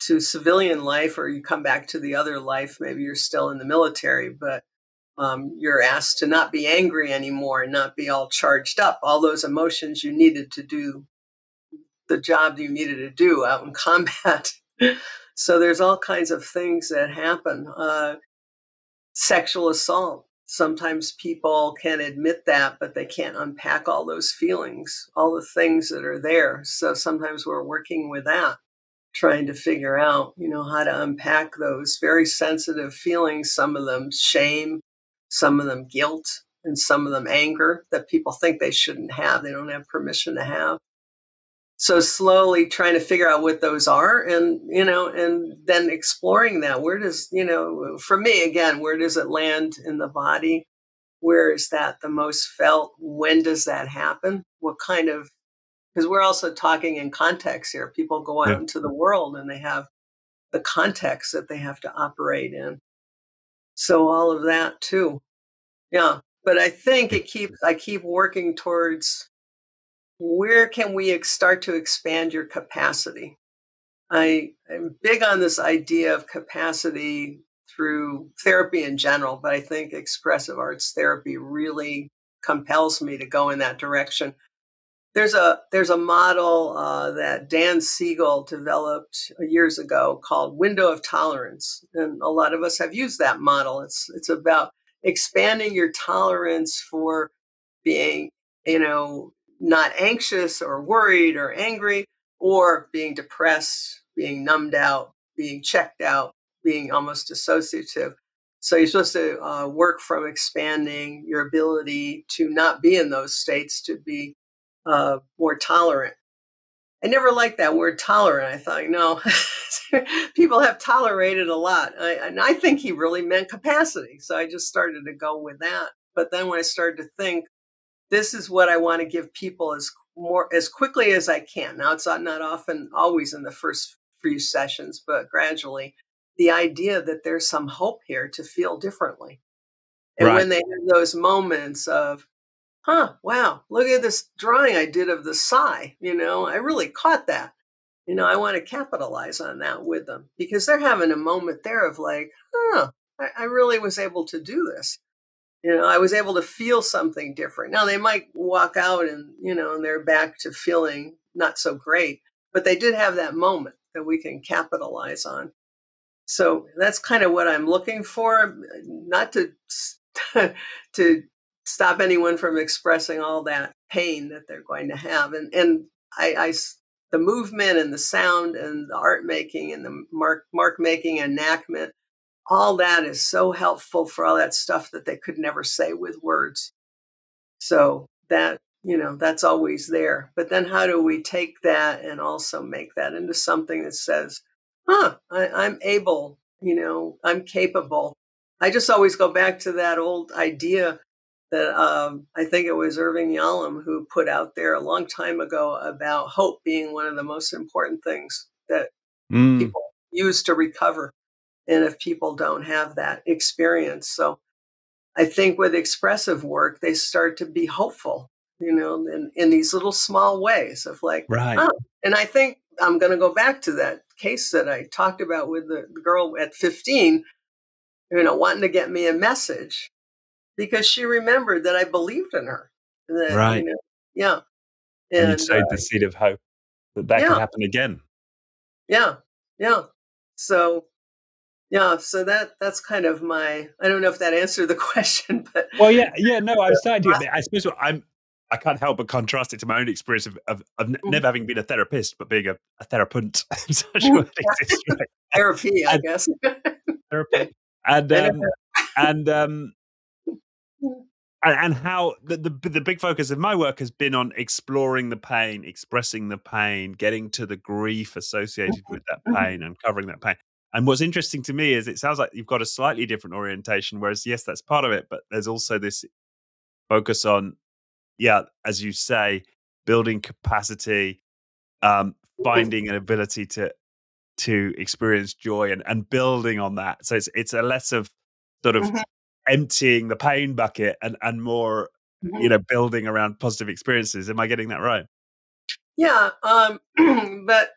Speaker 2: to civilian life or you come back to the other life. Maybe you're still in the military, but um, you're asked to not be angry anymore and not be all charged up. All those emotions you needed to do the job you needed to do out in combat. so there's all kinds of things that happen. Uh, sexual assault. Sometimes people can admit that, but they can't unpack all those feelings, all the things that are there. So sometimes we're working with that, trying to figure out, you know, how to unpack those very sensitive feelings, some of them shame, some of them guilt, and some of them anger that people think they shouldn't have, they don't have permission to have so slowly trying to figure out what those are and you know and then exploring that. Where does you know for me again where does it land in the body? Where is that the most felt? When does that happen? What kind of because we're also talking in context here. People go out
Speaker 1: Yeah.
Speaker 2: into the world and they have the context that they have to operate in. So all of that too. Yeah but i think it keeps i keep working towards where can we ex- start to expand your capacity? I am big on this idea of capacity through therapy in general, but I think expressive arts therapy really compels me to go in that direction. There's a there's a model uh, that Dan Siegel developed years ago called window of tolerance, and a lot of us have used that model. It's it's about expanding your tolerance for being, you know, not anxious or worried or angry, or being depressed, being numbed out, being checked out, being almost dissociative. So you're supposed to uh, work from expanding your ability to not be in those states, to be uh, more tolerant. I never liked that word tolerant. I thought, no, people have tolerated a lot. I, and I think he really meant capacity. So I just started to go with that. But then when I started to think, this is what I want to give people as more as quickly as I can. Now it's not, not often always in the first few sessions, but gradually the idea that there's some hope here to feel differently. And
Speaker 1: Right.
Speaker 2: when they have those moments of, huh, wow, look at this drawing I did of the sigh, you know, I really caught that. You know, I want to capitalize on that with them because they're having a moment there of like, huh, I, I really was able to do this you know i was able to feel something different. Now they might walk out and you know and they're back to feeling not so great but they did have that moment that we can capitalize on. So that's kind of what i'm looking for not to to stop anyone from expressing all that pain that they're going to have. And and i, I the movement and the sound and the art making and the mark mark making enactment all that is so helpful for all that stuff that they could never say with words. So that, you know, that's always there. But then how do we take that and also make that into something that says, huh, I, I'm able, you know, I'm capable. I just always go back to that old idea that um, I think it was Irving Yalom who put out there a long time ago about hope being one of the most important things that
Speaker 1: Mm.
Speaker 2: people use to recover and if people don't have that experience so i think with expressive work they start to be hopeful you know in, in these little small ways of like
Speaker 1: Right.
Speaker 2: oh and i think i'm going to go back to that case that i talked about with the, girl at 15 you know wanting to get me a message because she remembered that i believed in her that
Speaker 1: Right.
Speaker 2: you know yeah
Speaker 1: And, you
Speaker 2: and
Speaker 1: sowed
Speaker 2: uh,
Speaker 1: the seed of hope that that
Speaker 2: yeah.
Speaker 1: could happen again.
Speaker 2: yeah yeah so yeah so that that's kind of my i don't know if that answered the question but
Speaker 1: Well, yeah, yeah. No, I'm starting to. I suppose I'm. I can't help but contrast it to my own experience of, of, of
Speaker 2: Mhm.
Speaker 1: never having been a therapist, but being a, a therapeunt. in such a way. It's right,
Speaker 2: therapy i
Speaker 1: And-
Speaker 2: guess
Speaker 1: therapy. And um, and um, and, how the, the the big focus of my work has been on exploring the pain, expressing the pain, getting to the grief associated
Speaker 2: Mm-hmm,
Speaker 1: with that
Speaker 2: mhm.
Speaker 1: pain, and covering that pain. And what's interesting to me is it sounds like you've got a slightly different orientation. Whereas, yes, that's part of it, but there's also this focus on, yeah, as you say, building capacity, um, finding an ability to to experience joy and, and building on that. So it's it's a less of sort of
Speaker 2: mhm,
Speaker 1: emptying the pain bucket and and more, you
Speaker 2: mhm.
Speaker 1: know, building around positive experiences. Am I getting that right?
Speaker 2: Yeah, um, but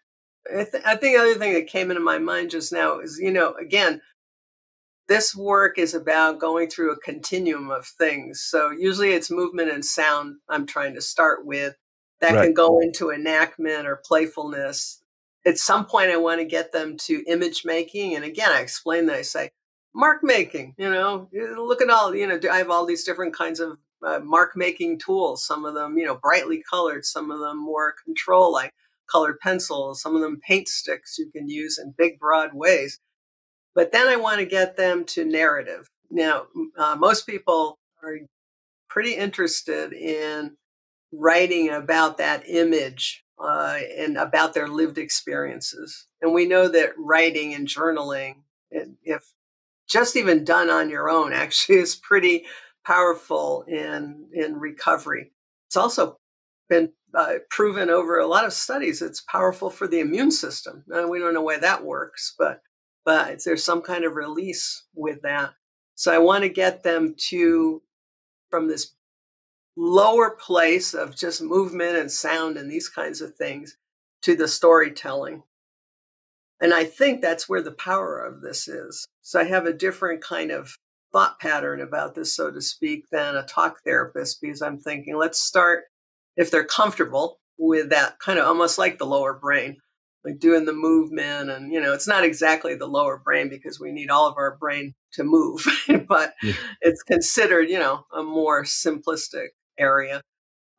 Speaker 2: I, th- I think the other thing that came into my mind just now is, you know, again, this work is about going through a continuum of things. So usually it's movement and sound I'm trying to start with. That
Speaker 1: Right.
Speaker 2: can go into enactment or playfulness. At some point, I want to get them to image making. And again, I explain that I say, mark making, you know, look at all, you know, I have all these different kinds of uh, mark making tools. Some of them, you know, brightly colored, some of them more control, like colored pencils, some of them paint sticks you can use in big, broad ways but then I want to get them to narrative. Now, uh, most people are pretty interested in writing about that image uh, and about their lived experiences. And we know that writing and journaling, if just even done on your own, actually is pretty powerful in in recovery. It's also been uh, proven over a lot of studies. It's powerful for the immune system. And we don't know why that works, but but there's some kind of release with that. So I want to get them to from this lower place of just movement and sound and these kinds of things to the storytelling and I think that's where the power of this is. So I have a different kind of thought pattern about this, so to speak, than a talk therapist, because I'm thinking, let's start, if they're comfortable with that kind of almost like the lower brain, like doing the movement. And, you know, it's not exactly the lower brain because we need all of our brain to move, but
Speaker 1: Yeah.
Speaker 2: it's considered, you know, a more simplistic area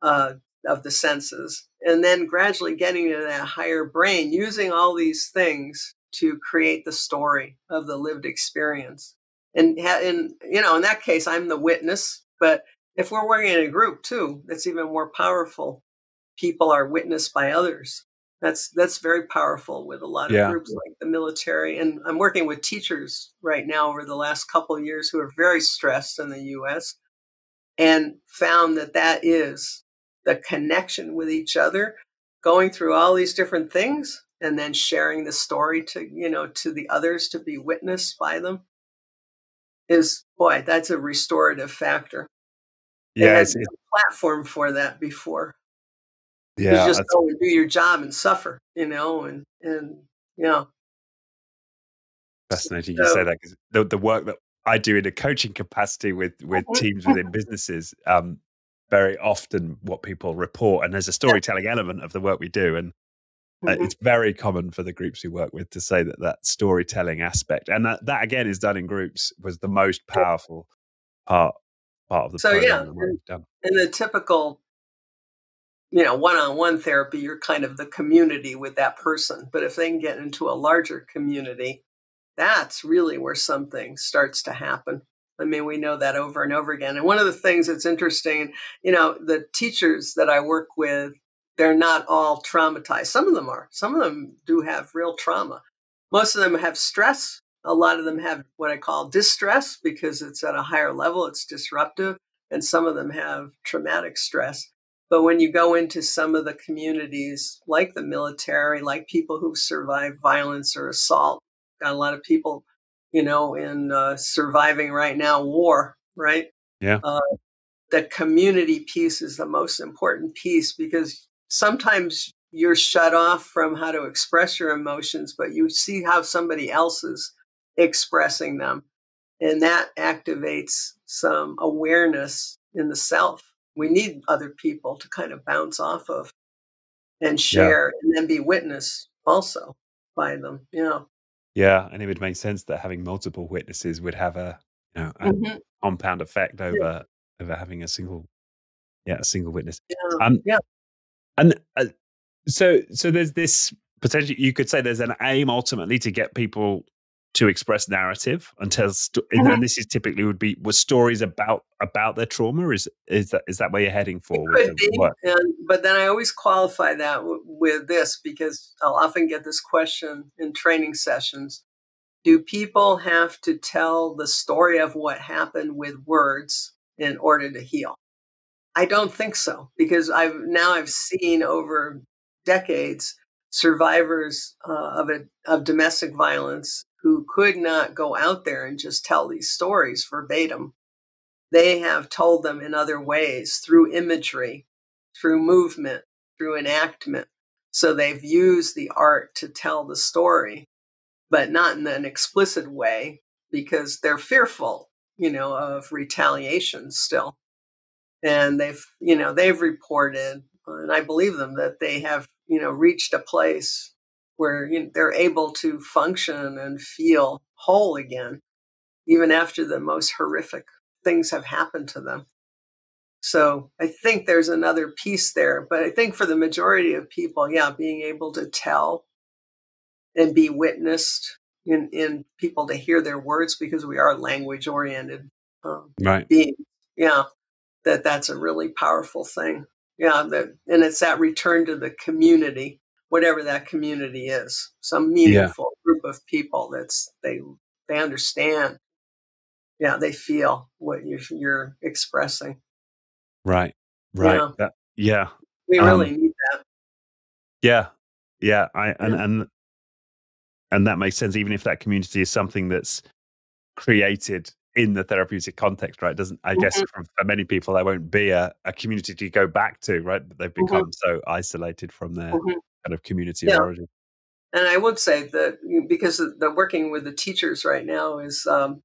Speaker 2: uh, of the senses, and then gradually getting to that higher brain, using all these things to create the story of the lived experience. And, ha- and you know, in that case, I'm the witness. But if we're working in a group too, that's even more powerful. People are witnessed by others. That's that's very powerful with a lot of
Speaker 1: Yeah.
Speaker 2: groups like the military. And I'm working with teachers right now over the last couple of years who are very stressed in the U.S and found that that is the connection with each other going through all these different things and then sharing the story to you know to the others to be witnessed by them is boy that's a restorative factor
Speaker 1: Yeah. It's, it's
Speaker 2: no platform for that before you
Speaker 1: yeah.
Speaker 2: just go and do your job and suffer you know and and you know
Speaker 1: fascinating you say that because the, the work that I do in a coaching capacity with with
Speaker 2: mhm,
Speaker 1: teams within businesses, um, very often what people report, and there's a
Speaker 2: yeah,
Speaker 1: storytelling element of the work we do, and Uh,
Speaker 2: mhm,
Speaker 1: it's very common for the groups we work with to say that that storytelling aspect, and that, that again is done in groups, was the most
Speaker 2: yeah.
Speaker 1: powerful part part of the
Speaker 2: so yeah in,
Speaker 1: done.
Speaker 2: in the typical you know, one-on-one therapy, you're kind of the community with that person. But if they can get into a larger community, that's really where something starts to happen. I mean, we know that over and over again. And one of the things that's interesting, you know, the teachers that I work with, they're not all traumatized. Some of them are. Some of them do have real trauma. Most of them have stress. A lot of them have what I call distress because it's at a higher level, it's disruptive. And some of them have traumatic stress. But when you go into some of the communities, like the military, like people who've survived violence or assault, got a lot of people, you know, in uh, surviving right now war, right?
Speaker 1: Yeah,
Speaker 2: Uh, the community piece is the most important piece because sometimes you're shut off from how to express your emotions, but you see how somebody else is expressing them. And that activates some awareness in the self. We need other people to kind of bounce off of and
Speaker 1: yeah,
Speaker 2: share and then be witnessed also by them. Yeah.
Speaker 1: yeah, and it would make sense that having multiple witnesses would have a you know a
Speaker 2: Mhm.
Speaker 1: compound effect
Speaker 2: Yeah.
Speaker 1: over over having a single yeah a single witness.
Speaker 2: Yeah.
Speaker 1: Um,
Speaker 2: Yeah.
Speaker 1: and uh, so so there's this potentially you could say there's an aim ultimately to get people to express narrative and tell sto- and, and this is typically would be was stories about about their trauma? Is is that is that where you're heading for
Speaker 2: It
Speaker 1: with
Speaker 2: could
Speaker 1: the
Speaker 2: be, and but then I always qualify that w- with this because I'll often get this question in training sessions: Do people have to tell the story of what happened with words in order to heal? I don't think so because I've now I've seen over decades survivors uh, of a, of domestic violence who could not go out there and just tell these stories verbatim. They have told them in other ways through imagery, through movement, through enactment. So they've used the art to tell the story, but not in an explicit way because they're fearful, you know, of retaliation still and they've you know they've reported and i believe them that they have you know reached a place where you know, they're able to function and feel whole again even after the most horrific things have happened to them so i think there's another piece there but i think for the majority of people yeah being able to tell and be witnessed in, in people to hear their words because we are language oriented um,
Speaker 1: Right.
Speaker 2: being. yeah that that's a really powerful thing. Yeah, that and it's that return to the community, whatever that community is, some
Speaker 1: Yeah.
Speaker 2: meaningful group of people that's they they understand. Yeah, they feel what you, you're expressing.
Speaker 1: Right. Right.
Speaker 2: Yeah,
Speaker 1: That, yeah.
Speaker 2: we
Speaker 1: Um,
Speaker 2: really need that.
Speaker 1: Yeah. Yeah. I and
Speaker 2: Yeah.
Speaker 1: and and that makes sense. Even if that community is something that's created in the therapeutic context, right? Doesn't I guess
Speaker 2: Mhm,
Speaker 1: for, for many people there won't be a, a community to go back to, right? But they've
Speaker 2: mhm,
Speaker 1: become so isolated from their
Speaker 2: mhm.
Speaker 1: Kind of community of origin.
Speaker 2: and I would say that because the working with the teachers right now is um,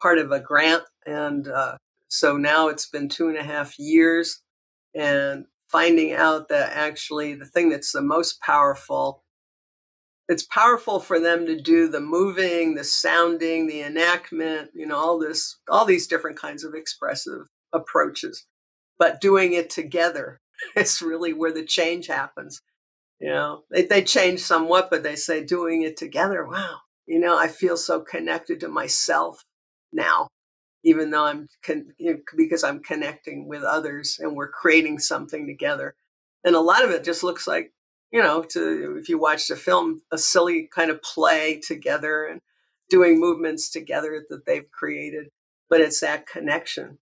Speaker 2: part of a grant, and uh, so now it's been two and a half years, and finding out that actually the thing that's the most powerful it's powerful for them to do the moving, the sounding, the enactment, you know, all this, all these different kinds of expressive approaches. But doing it together is really where the change happens. You know, they, they change somewhat, but they say doing it together, wow, you know, I feel so connected to myself now, even though I'm con- you know, because I'm connecting with others and we're creating something together. And a lot of it just looks like, you know, to if you watch the film, a silly kind of play together and doing movements together that they've created. But it's that connection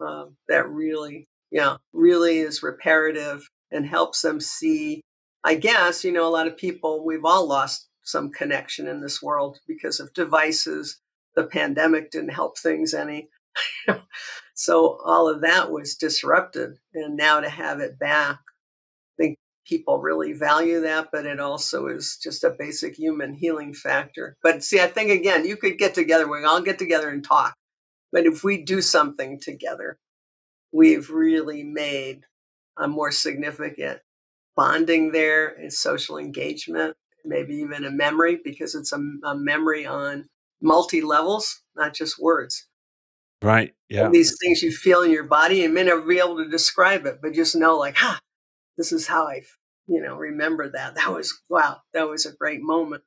Speaker 2: um, that really, yeah, really is reparative and helps them see. I guess, you know, a lot of people, we've all lost some connection in this world because of devices. The pandemic didn't help things any. so all of that was disrupted. And now to have it back, I think people really value that, but it also is just a basic human healing factor. But see, I think again, you could get together, we all get together and talk. But if we do something together, we've really made a more significant bonding there and social engagement, maybe even a memory, because it's a, a memory on multi levels, not just words.
Speaker 1: Right. Yeah.
Speaker 2: these things you feel in your body, you may never be able to describe it, but just know, like, ha, this is how I, you know, remember that. That was wow, that was a great moment.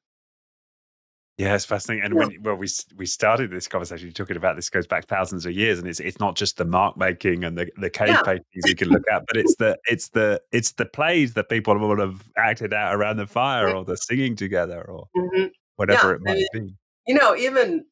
Speaker 1: Yeah, it's fascinating. And
Speaker 2: Yeah.
Speaker 1: when well, we we started this conversation you talking about this goes back thousands of years, and it's it's not just the mark making and the, the cave
Speaker 2: Yeah.
Speaker 1: paintings you can look at, but it's the it's the it's the plays that people would have acted out around the fire, or the singing together, or
Speaker 2: Mhm.
Speaker 1: whatever
Speaker 2: Yeah,
Speaker 1: it
Speaker 2: I
Speaker 1: might
Speaker 2: mean,
Speaker 1: be.
Speaker 2: you know, even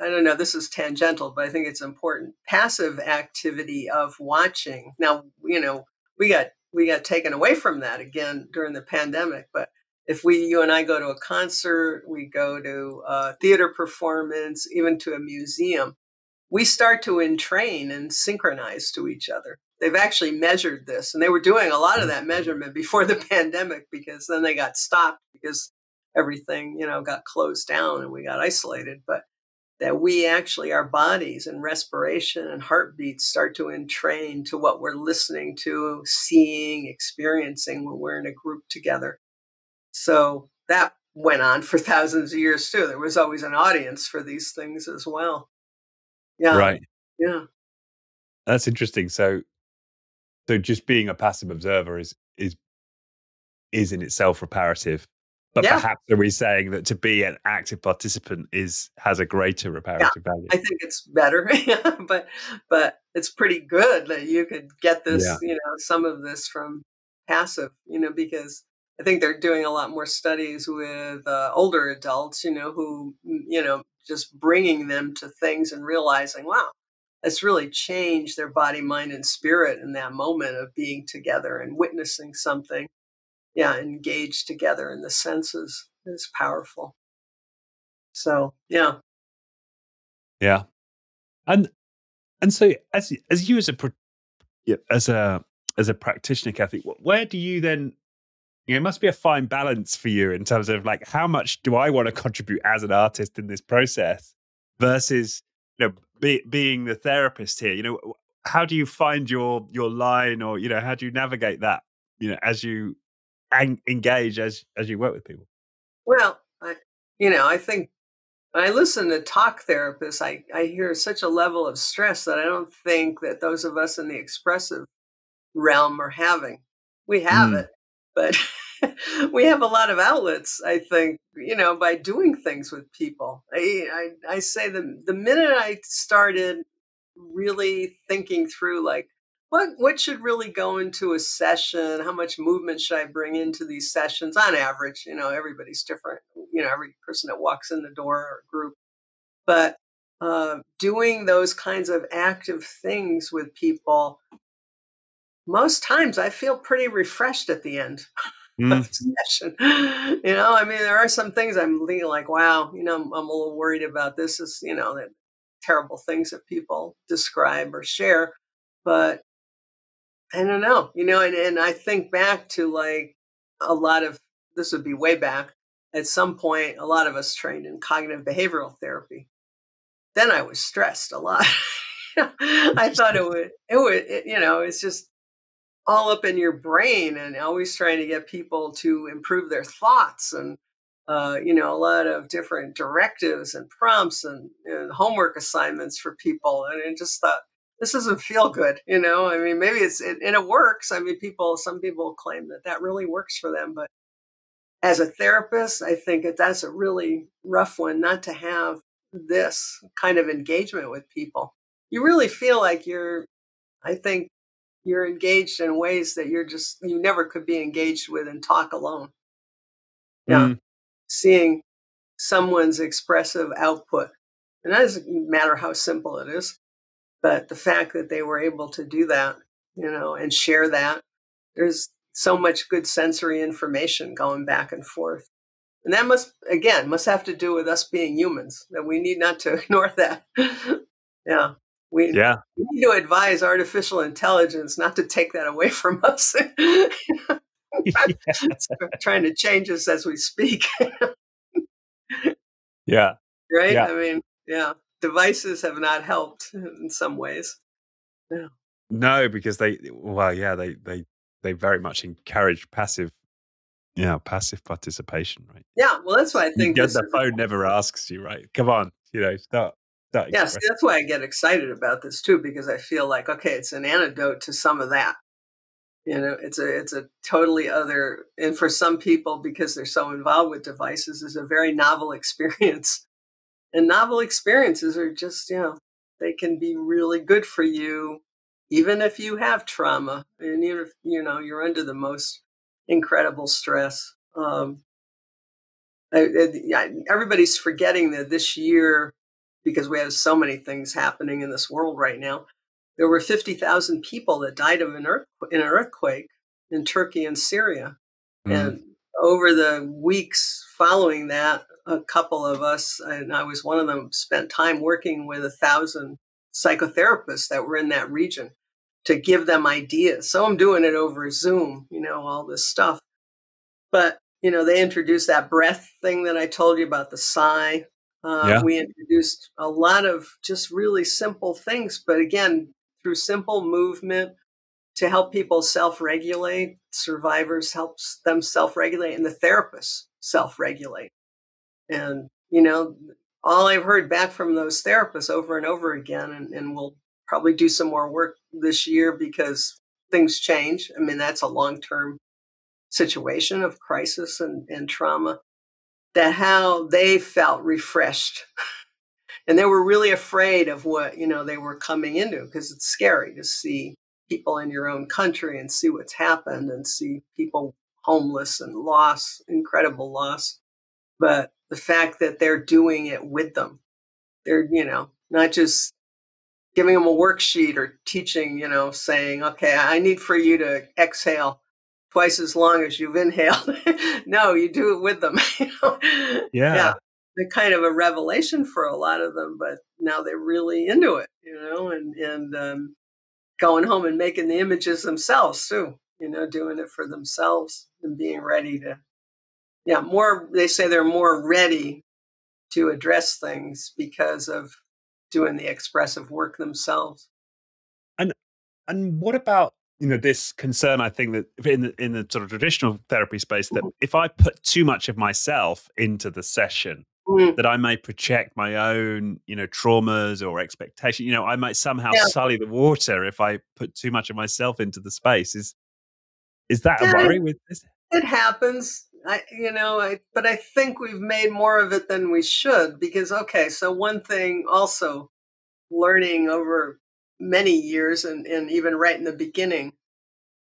Speaker 2: I don't know, this is tangential, but I think it's important. Passive activity of watching. Now, you know, we got we got taken away from that again during the pandemic, but if we you and I go to a concert, we go to a theater performance, even to a museum, we start to entrain and synchronize to each other. They've actually measured this, and they were doing a lot of that mm-hmm. measurement before the pandemic because then they got stopped because everything, you know, got closed down and we got isolated. But that we actually, our bodies and respiration and heartbeats start to entrain to what we're listening to, seeing, experiencing when we're in a group together. So that went on for thousands of years too. There was always an audience for these things as well. Yeah,
Speaker 1: Right.
Speaker 2: yeah,
Speaker 1: That's interesting. So so just being a passive observer is is is in itself reparative but yeah. perhaps are we saying that to be an active participant is has a greater reparative yeah, value?
Speaker 2: I think it's better, but but it's pretty good that you could get this, yeah. you know, some of this from passive, you know, because I think they're doing a lot more studies with uh, older adults, you know, who you know just bringing them to things and realizing, wow, it's really changed their body, mind, and spirit in that moment of being together and witnessing something yeah, engaged together in the senses is powerful. So yeah,
Speaker 1: yeah, and and so as as you as a as a as a practitioner, Cathy, where do you then? It must be a fine balance for you in terms of like how much do I want to contribute as an artist in this process versus you know be, being the therapist here. You know, how do you find your your line, or you know, how do you navigate that? You know, as you engage as as you work with people?
Speaker 2: Well, I, you know, I think when I listen to talk therapists, I, I hear such a level of stress that I don't think that those of us in the expressive realm are having. We have mm. it, but we have a lot of outlets, I think, you know, by doing things with people. I, I, I say the, the minute I started really thinking through like, what what should really go into a session? How much movement should i bring into these sessions? On average you know everybody's different you know every person that walks in the door or group. But uh, doing those kinds of active things with people most times i feel pretty refreshed at the end mm. of the session you know i mean there are some things i'm thinking like wow you know i'm, I'm a little worried about this is you know that terrible things that people describe or share but I don't know, you know, and, and I think back to like a lot of this would be way back. At some point, a lot of us trained in cognitive behavioral therapy. Then I was stressed a lot. I thought it would, it would, it, you know, it's just all up in your brain and always trying to get people to improve their thoughts and, uh, you know, a lot of different directives and prompts and, and homework assignments for people. And I just thought, this doesn't feel good you know i mean maybe it's it, and it works i mean people some people claim that that really works for them but as a therapist i think that that's a really rough one not to have this kind of engagement with people you really feel like you're i think you're engaged in ways that you're just you never could be engaged with and talk alone yeah mm. seeing someone's expressive output and that doesn't matter how simple it is but the fact that they were able to do that, you know, and share that, there's so much good sensory information going back and forth. And that must, again, must have to do with us being humans, that we need not to ignore that. yeah. We,
Speaker 1: yeah.
Speaker 2: we need to advise artificial intelligence not to take that away from us. trying to change us as we speak.
Speaker 1: yeah.
Speaker 2: Right?
Speaker 1: Yeah.
Speaker 2: I mean, yeah devices have not helped in some ways. Yeah.
Speaker 1: No, because they well, yeah, they they they very much encourage passive, yeah, passive participation, right?
Speaker 2: Yeah, well, that's why I think
Speaker 1: the phone never asks you, right? Come on, you know, start. Start
Speaker 2: yes, that's why I get excited about this too, because I feel like okay, it's an antidote to some of that. You know, it's a it's a totally other, and for some people, because they're so involved with devices, is a very novel experience and novel experiences are just, you know, they can be really good for you, even if you have trauma and even if, you know, you're under the most incredible stress. Um, I, I, everybody's forgetting that this year, because we have so many things happening in this world right now, there were 50,000 people that died of an earth, in an earthquake in Turkey and Syria. Mm. And over the weeks following that, a couple of us, and I was one of them, spent time working with a thousand psychotherapists that were in that region to give them ideas. So I'm doing it over Zoom, you know, all this stuff. But, you know, they introduced that breath thing that I told you about the sigh. Uh, yeah. We introduced a lot of just really simple things, but again, through simple movement to help people self regulate, survivors helps them self regulate, and the therapists self regulate. And, you know, all I've heard back from those therapists over and over again, and, and we'll probably do some more work this year because things change. I mean, that's a long term situation of crisis and, and trauma. That how they felt refreshed. and they were really afraid of what, you know, they were coming into because it's scary to see people in your own country and see what's happened and see people homeless and loss, incredible loss. But the fact that they're doing it with them, they're, you know, not just giving them a worksheet or teaching, you know, saying, okay, I need for you to exhale twice as long as you've inhaled. no, you do it with them. you know?
Speaker 1: Yeah. yeah.
Speaker 2: The kind of a revelation for a lot of them, but now they're really into it, you know, and, and, um, going home and making the images themselves too, you know, doing it for themselves and being ready to, yeah, more, they say they're more ready to address things because of doing the expressive work themselves.
Speaker 1: And, and what about you know this concern i think that in the, in the sort of traditional therapy space that mm-hmm. if i put too much of myself into the session mm. that i may project my own you know traumas or expectation you know i might somehow yeah. sully the water if i put too much of myself into the space is is that yeah, a worry with this
Speaker 2: it happens I, you know, I, but I think we've made more of it than we should because, okay, so one thing also learning over many years and, and even right in the beginning,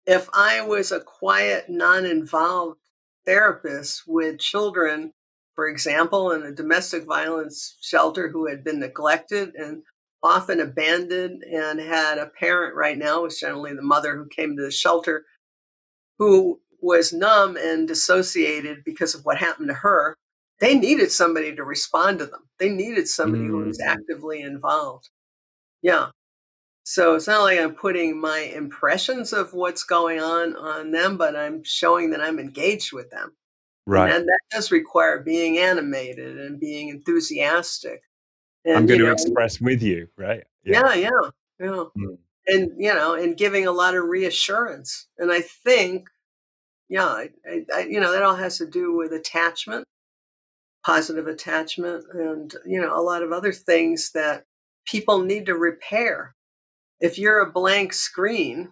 Speaker 2: if I was a quiet, non involved therapist with children, for example, in a domestic violence shelter who had been neglected and often abandoned and had a parent right now, was generally the mother who came to the shelter, who was numb and dissociated because of what happened to her, they needed somebody to respond to them. They needed somebody mm. who was mm. actively involved. Yeah. So it's not like I'm putting my impressions of what's going on on them, but I'm showing that I'm engaged with them.
Speaker 1: Right.
Speaker 2: And that does require being animated and being enthusiastic.
Speaker 1: And, I'm going to know, express with you, right?
Speaker 2: Yeah, yeah, yeah. yeah. Mm. And, you know, and giving a lot of reassurance. And I think yeah, I, I, you know, that all has to do with attachment, positive attachment, and, you know, a lot of other things that people need to repair. If you're a blank screen,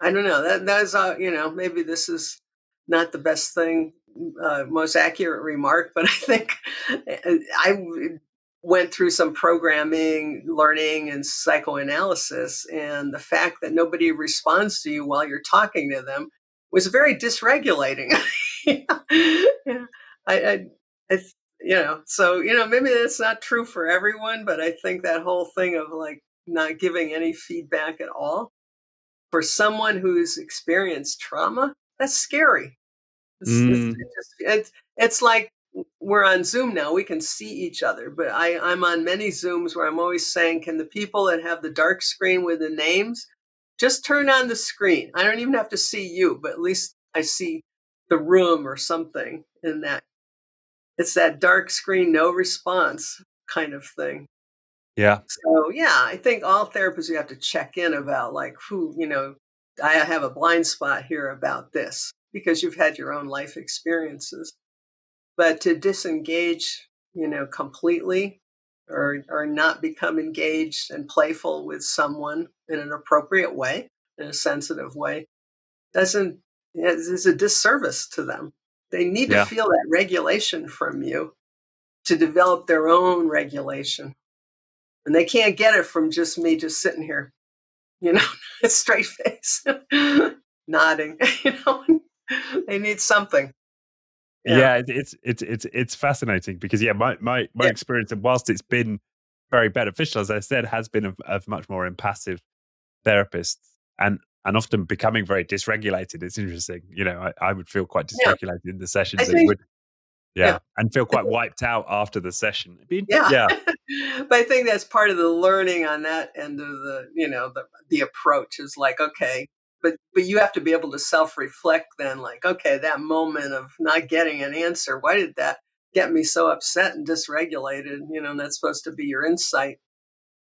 Speaker 2: I don't know, that, that's, uh, you know, maybe this is not the best thing, uh, most accurate remark, but I think uh, I went through some programming, learning, and psychoanalysis. And the fact that nobody responds to you while you're talking to them was very dysregulating. yeah. I, I, I, you know, so, you know, maybe that's not true for everyone, but I think that whole thing of like not giving any feedback at all for someone who's experienced trauma, that's scary. It's, mm. it's, it's, it's like we're on Zoom now. We can see each other, but I, I'm on many Zooms where I'm always saying, can the people that have the dark screen with the names just turn on the screen. I don't even have to see you, but at least I see the room or something in that. It's that dark screen, no response kind of thing.
Speaker 1: Yeah.
Speaker 2: So yeah, I think all therapists you have to check in about like who, you know, I have a blind spot here about this because you've had your own life experiences. But to disengage, you know, completely or or not become engaged and playful with someone in an appropriate way, in a sensitive way, doesn't is a disservice to them. They need yeah. to feel that regulation from you to develop their own regulation. And they can't get it from just me just sitting here, you know, a straight face, nodding, you know. they need something.
Speaker 1: Yeah. yeah, it's it's it's it's fascinating because yeah, my my my yeah. experience, and whilst it's been very beneficial, as I said, has been of, of much more impassive therapists, and and often becoming very dysregulated. It's interesting, you know. I, I would feel quite dysregulated yeah. in the sessions. Think, would, yeah, yeah, and feel quite wiped out after the session. Be,
Speaker 2: yeah, yeah. but I think that's part of the learning on that end of the you know the the approach is like okay, but but you have to be able to self reflect then like okay that moment of not getting an answer why did that get me so upset and dysregulated? You know and that's supposed to be your insight.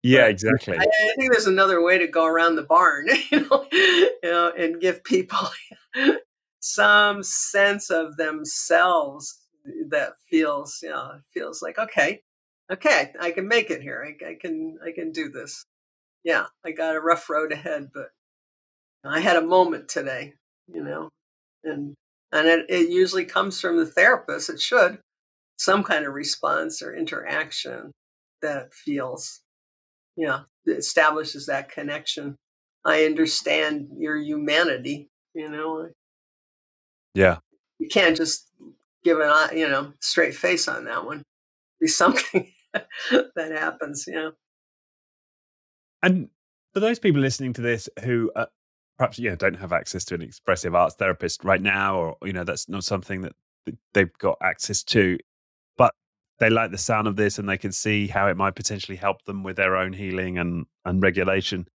Speaker 1: Yeah but exactly.
Speaker 2: I, I, think there's another way to go around the barn you know, you know and give people some sense of themselves that feels you know feels like okay okay i can make it here I, I can i can do this yeah i got a rough road ahead but I had a moment today, you know, and And it, it usually comes from the therapist. It should some kind of response or interaction that feels, yeah, establishes that connection. I understand your humanity, you know.
Speaker 1: Yeah.
Speaker 2: You can't just give an, you know, straight face on that one. Be something that happens, yeah.
Speaker 1: And for those people listening to this who uh, perhaps you know don't have access to an expressive arts therapist right now, or you know that's not something that they've got access to, but they like the sound of this and they can see how it might potentially help them with their own healing and and regulation.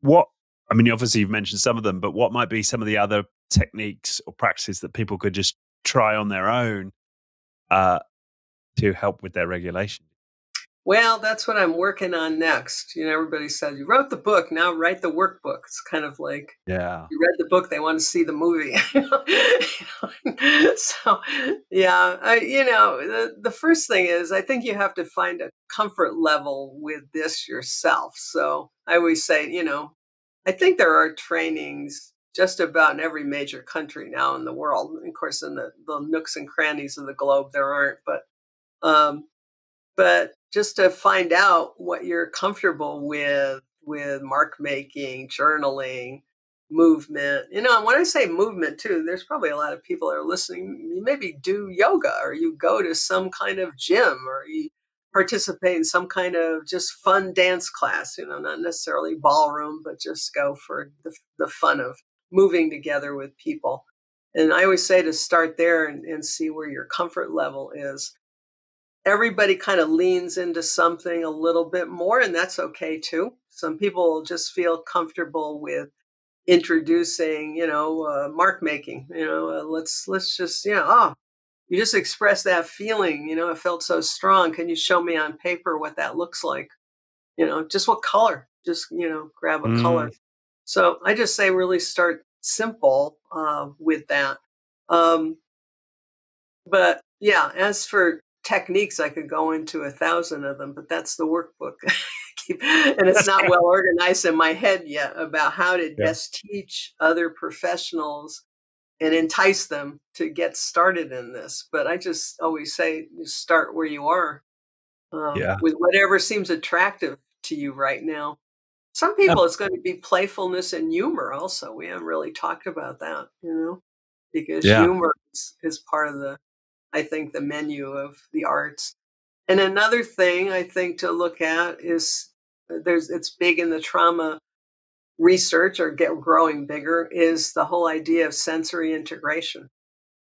Speaker 1: What I mean, obviously you've mentioned some of them, but what might be some of the other techniques or practices that people could just try on their own uh, to help with their regulation?
Speaker 2: Well, that's what I'm working on next. You know, everybody said you wrote the book, now write the workbook. It's kind of like
Speaker 1: yeah,
Speaker 2: you read the book, they want to see the movie. so, yeah, I, you know, the the first thing is I think you have to find a comfort level with this yourself. So I always say, you know, I think there are trainings just about in every major country now in the world. Of course, in the, the nooks and crannies of the globe, there aren't, but um, but just to find out what you're comfortable with with mark making journaling movement you know when i say movement too there's probably a lot of people that are listening you maybe do yoga or you go to some kind of gym or you participate in some kind of just fun dance class you know not necessarily ballroom but just go for the, the fun of moving together with people and i always say to start there and, and see where your comfort level is everybody kind of leans into something a little bit more, and that's okay too. Some people just feel comfortable with introducing, you know, uh, mark making. You know, uh, let's let's just, you know, oh, you just express that feeling. You know, it felt so strong. Can you show me on paper what that looks like? You know, just what color? Just you know, grab a mm. color. So I just say really start simple uh, with that. Um, but yeah, as for techniques i could go into a thousand of them but that's the workbook and it's not well organized in my head yet about how to yeah. best teach other professionals and entice them to get started in this but i just always say start where you are um, yeah. with whatever seems attractive to you right now some people it's going to be playfulness and humor also we haven't really talked about that you know because humor is, is part of the I think, the menu of the arts. And another thing I think to look at is uh, there's it's big in the trauma research or get growing bigger is the whole idea of sensory integration.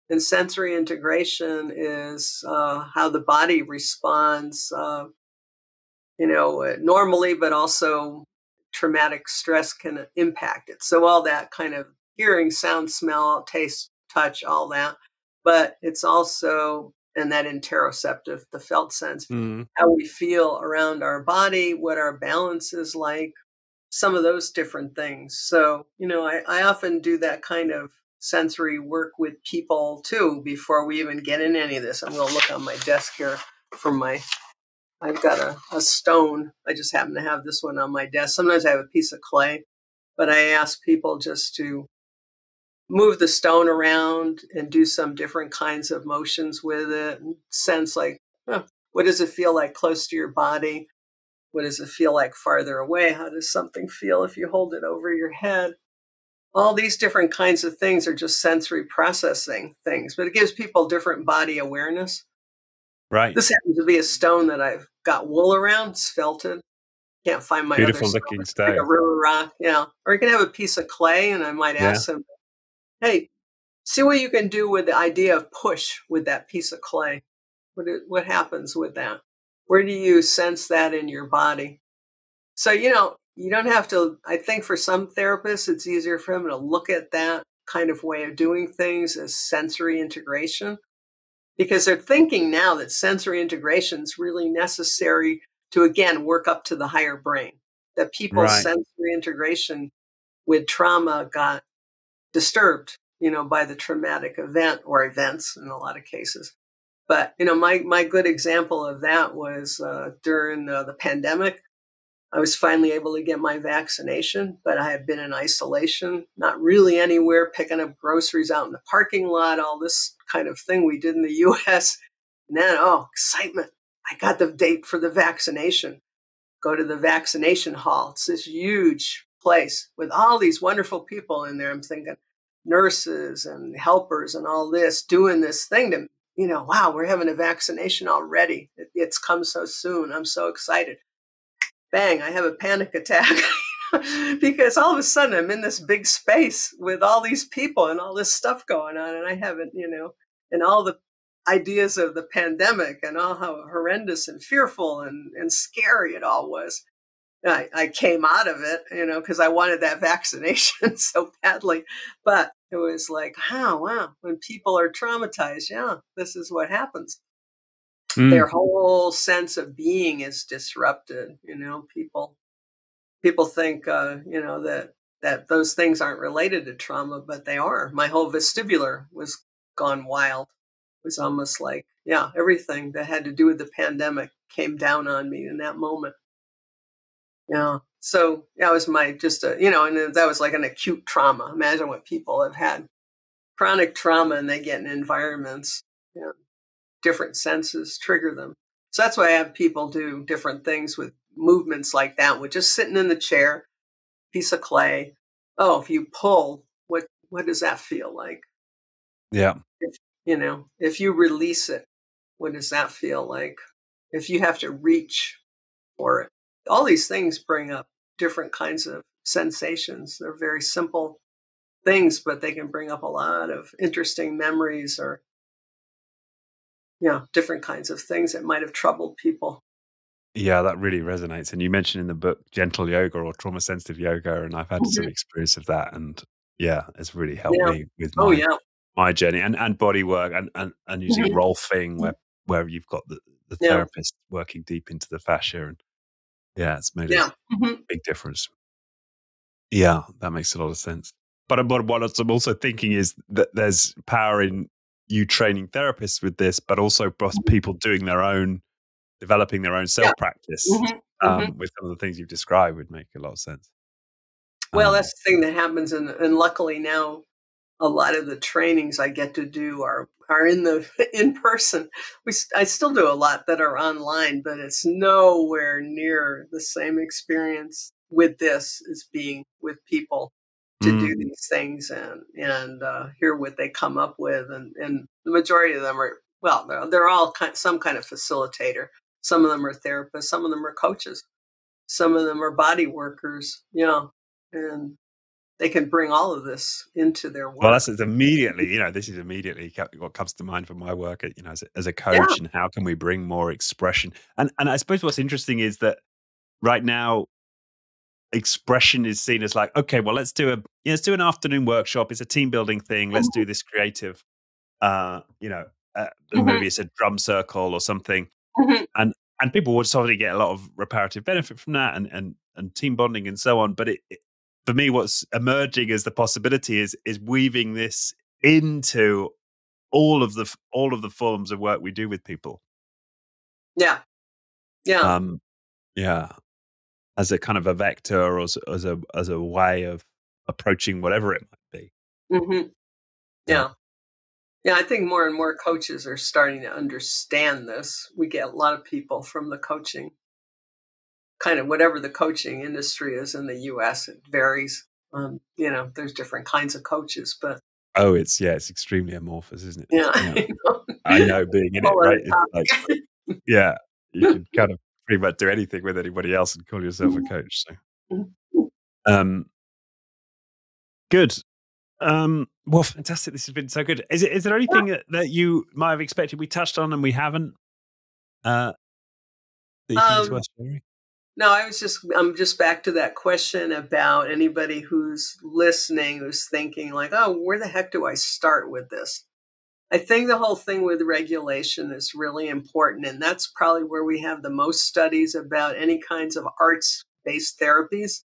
Speaker 2: And sensory integration is uh, how the body responds, uh, you know, uh, normally, but also traumatic stress can impact it. So all that kind of hearing, sound, smell, taste, touch, all that but it's also and that interoceptive, the felt sense, mm. how we feel around our body, what our balance is like, some of those different things. So, you know, I, I often do that kind of sensory work with people too before we even get in any of this. I'm going to look on my desk here for my. I've got a, a stone. I just happen to have this one on my desk. Sometimes I have a piece of clay, but I ask people just to move the stone around and do some different kinds of motions with it and sense like what does it feel like close to your body? What does it feel like farther away? How does something feel if you hold it over your head? All these different kinds of things are just sensory processing things but it gives people different body awareness.
Speaker 1: Right.
Speaker 2: This happens to be a stone that i've got wool around it's felted can't find my
Speaker 1: beautiful looking stone like
Speaker 2: a river rock yeah or you can have a piece of clay and i might ask yeah. them hey, see what you can do with the idea of push with that piece of clay. What, what happens with that? Where do you sense that in your body? So, you know, you don't have to, I think for some therapists, it's easier for them to look at that kind of way of doing things as sensory integration because they're thinking now that sensory integration is really necessary to, again, work up to the higher brain. That people's right. sensory integration with trauma got disturbed, you know, by the traumatic event or events in a lot of cases. But you know, my my good example of that was uh, during uh, the pandemic. I was finally able to get my vaccination, but I had been in isolation, not really anywhere, picking up groceries out in the parking lot, all this kind of thing we did in the US. And then, oh, excitement. I got the date for the vaccination. Go to the vaccination hall. It's this huge place with all these wonderful people in there. I'm thinking nurses and helpers and all this doing this thing to, you know, wow, we're having a vaccination already. It, it's come so soon. I'm so excited. Bang, I have a panic attack. because all of a sudden I'm in this big space with all these people and all this stuff going on, and I haven't, you know, and all the ideas of the pandemic and all how horrendous and fearful and, and scary it all was. I, I came out of it, you know, because I wanted that vaccination so badly. But it was like, oh, wow, when people are traumatized, yeah, this is what happens. Mm. Their whole sense of being is disrupted. You know, people people think, uh, you know, that that those things aren't related to trauma, but they are. My whole vestibular was gone wild It was almost like, yeah, everything that had to do with the pandemic came down on me in that moment. Yeah. So that was my just a, you know, and that was like an acute trauma. Imagine what people have had chronic trauma and they get in environments, know, different senses trigger them. So that's why I have people do different things with movements like that, with just sitting in the chair, piece of clay. Oh, if you pull, what what does that feel like?
Speaker 1: Yeah.
Speaker 2: If you know, if you release it, what does that feel like? If you have to reach for it, all these things bring up different kinds of sensations. They're very simple things, but they can bring up a lot of interesting memories or, know, different kinds of things that might have troubled people.
Speaker 1: Yeah, that really resonates. And you mentioned in the book gentle yoga or trauma sensitive yoga, and I've had mm-hmm. some experience of that. And yeah, it's really helped yeah. me with oh, my, oh, yeah my journey and, and body work and, and, and using mm-hmm. rolfing where where you've got the, the yeah. therapist working deep into the fascia and yeah it's made yeah. a mm-hmm. big difference yeah that makes a lot of sense but, but what i'm also thinking is that there's power in you training therapists with this but also mm-hmm. people doing their own developing their own self practice mm-hmm. um, mm-hmm. with some of the things you've described would make a lot of sense
Speaker 2: well um, that's the thing that happens and, and luckily now a lot of the trainings I get to do are are in the in person. We I still do a lot that are online, but it's nowhere near the same experience with this as being with people to mm. do these things and and uh, hear what they come up with. And and the majority of them are well, they're, they're all kind, some kind of facilitator. Some of them are therapists. Some of them are coaches. Some of them are body workers. You know, and they can bring all of this into their work.
Speaker 1: Well, that's immediately, you know, this is immediately what comes to mind for my work, you know, as a, as a coach, yeah. and how can we bring more expression? And and I suppose what's interesting is that right now, expression is seen as like, okay, well, let's do a, you know, let's do an afternoon workshop. It's a team building thing. Let's mm-hmm. do this creative, uh, you know, uh, mm-hmm. maybe it's a drum circle or something, mm-hmm. and and people would certainly get a lot of reparative benefit from that, and and and team bonding and so on. But it, it for me, what's emerging as the possibility is is weaving this into all of the all of the forms of work we do with people.
Speaker 2: Yeah, yeah, um,
Speaker 1: yeah, as a kind of a vector or as, as a as a way of approaching whatever it might be.
Speaker 2: Mm-hmm. Yeah. Yeah, I think more and more coaches are starting to understand this. We get a lot of people from the coaching kind of whatever the coaching industry is in the U.S. It varies. Um, you know, there's different kinds of coaches, but
Speaker 1: oh, it's yeah, it's extremely amorphous, isn't it?
Speaker 2: Yeah,
Speaker 1: I know, I know being in it, right? Like, yeah, you can kind of pretty much do anything with anybody else and call yourself a mm-hmm. coach. So, mm-hmm. um, good. Um, well, fantastic. This has been so good. Is it? Is there anything that, that you might have expected we touched on and we haven't? Uh, that you think um?
Speaker 2: No, I was just I'm just back to that question about anybody who's listening who's thinking like, "Oh, where the heck do I start with this?" I think the whole thing with regulation is really important and that's probably where we have the most studies about any kinds of arts-based therapies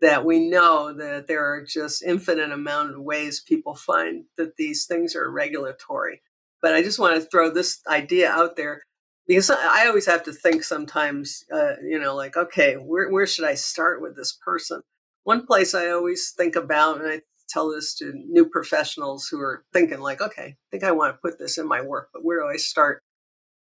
Speaker 2: that we know that there are just infinite amount of ways people find that these things are regulatory. But I just want to throw this idea out there because I always have to think sometimes, uh, you know, like, okay, where, where should I start with this person? One place I always think about, and I tell this to new professionals who are thinking, like, okay, I think I want to put this in my work, but where do I start?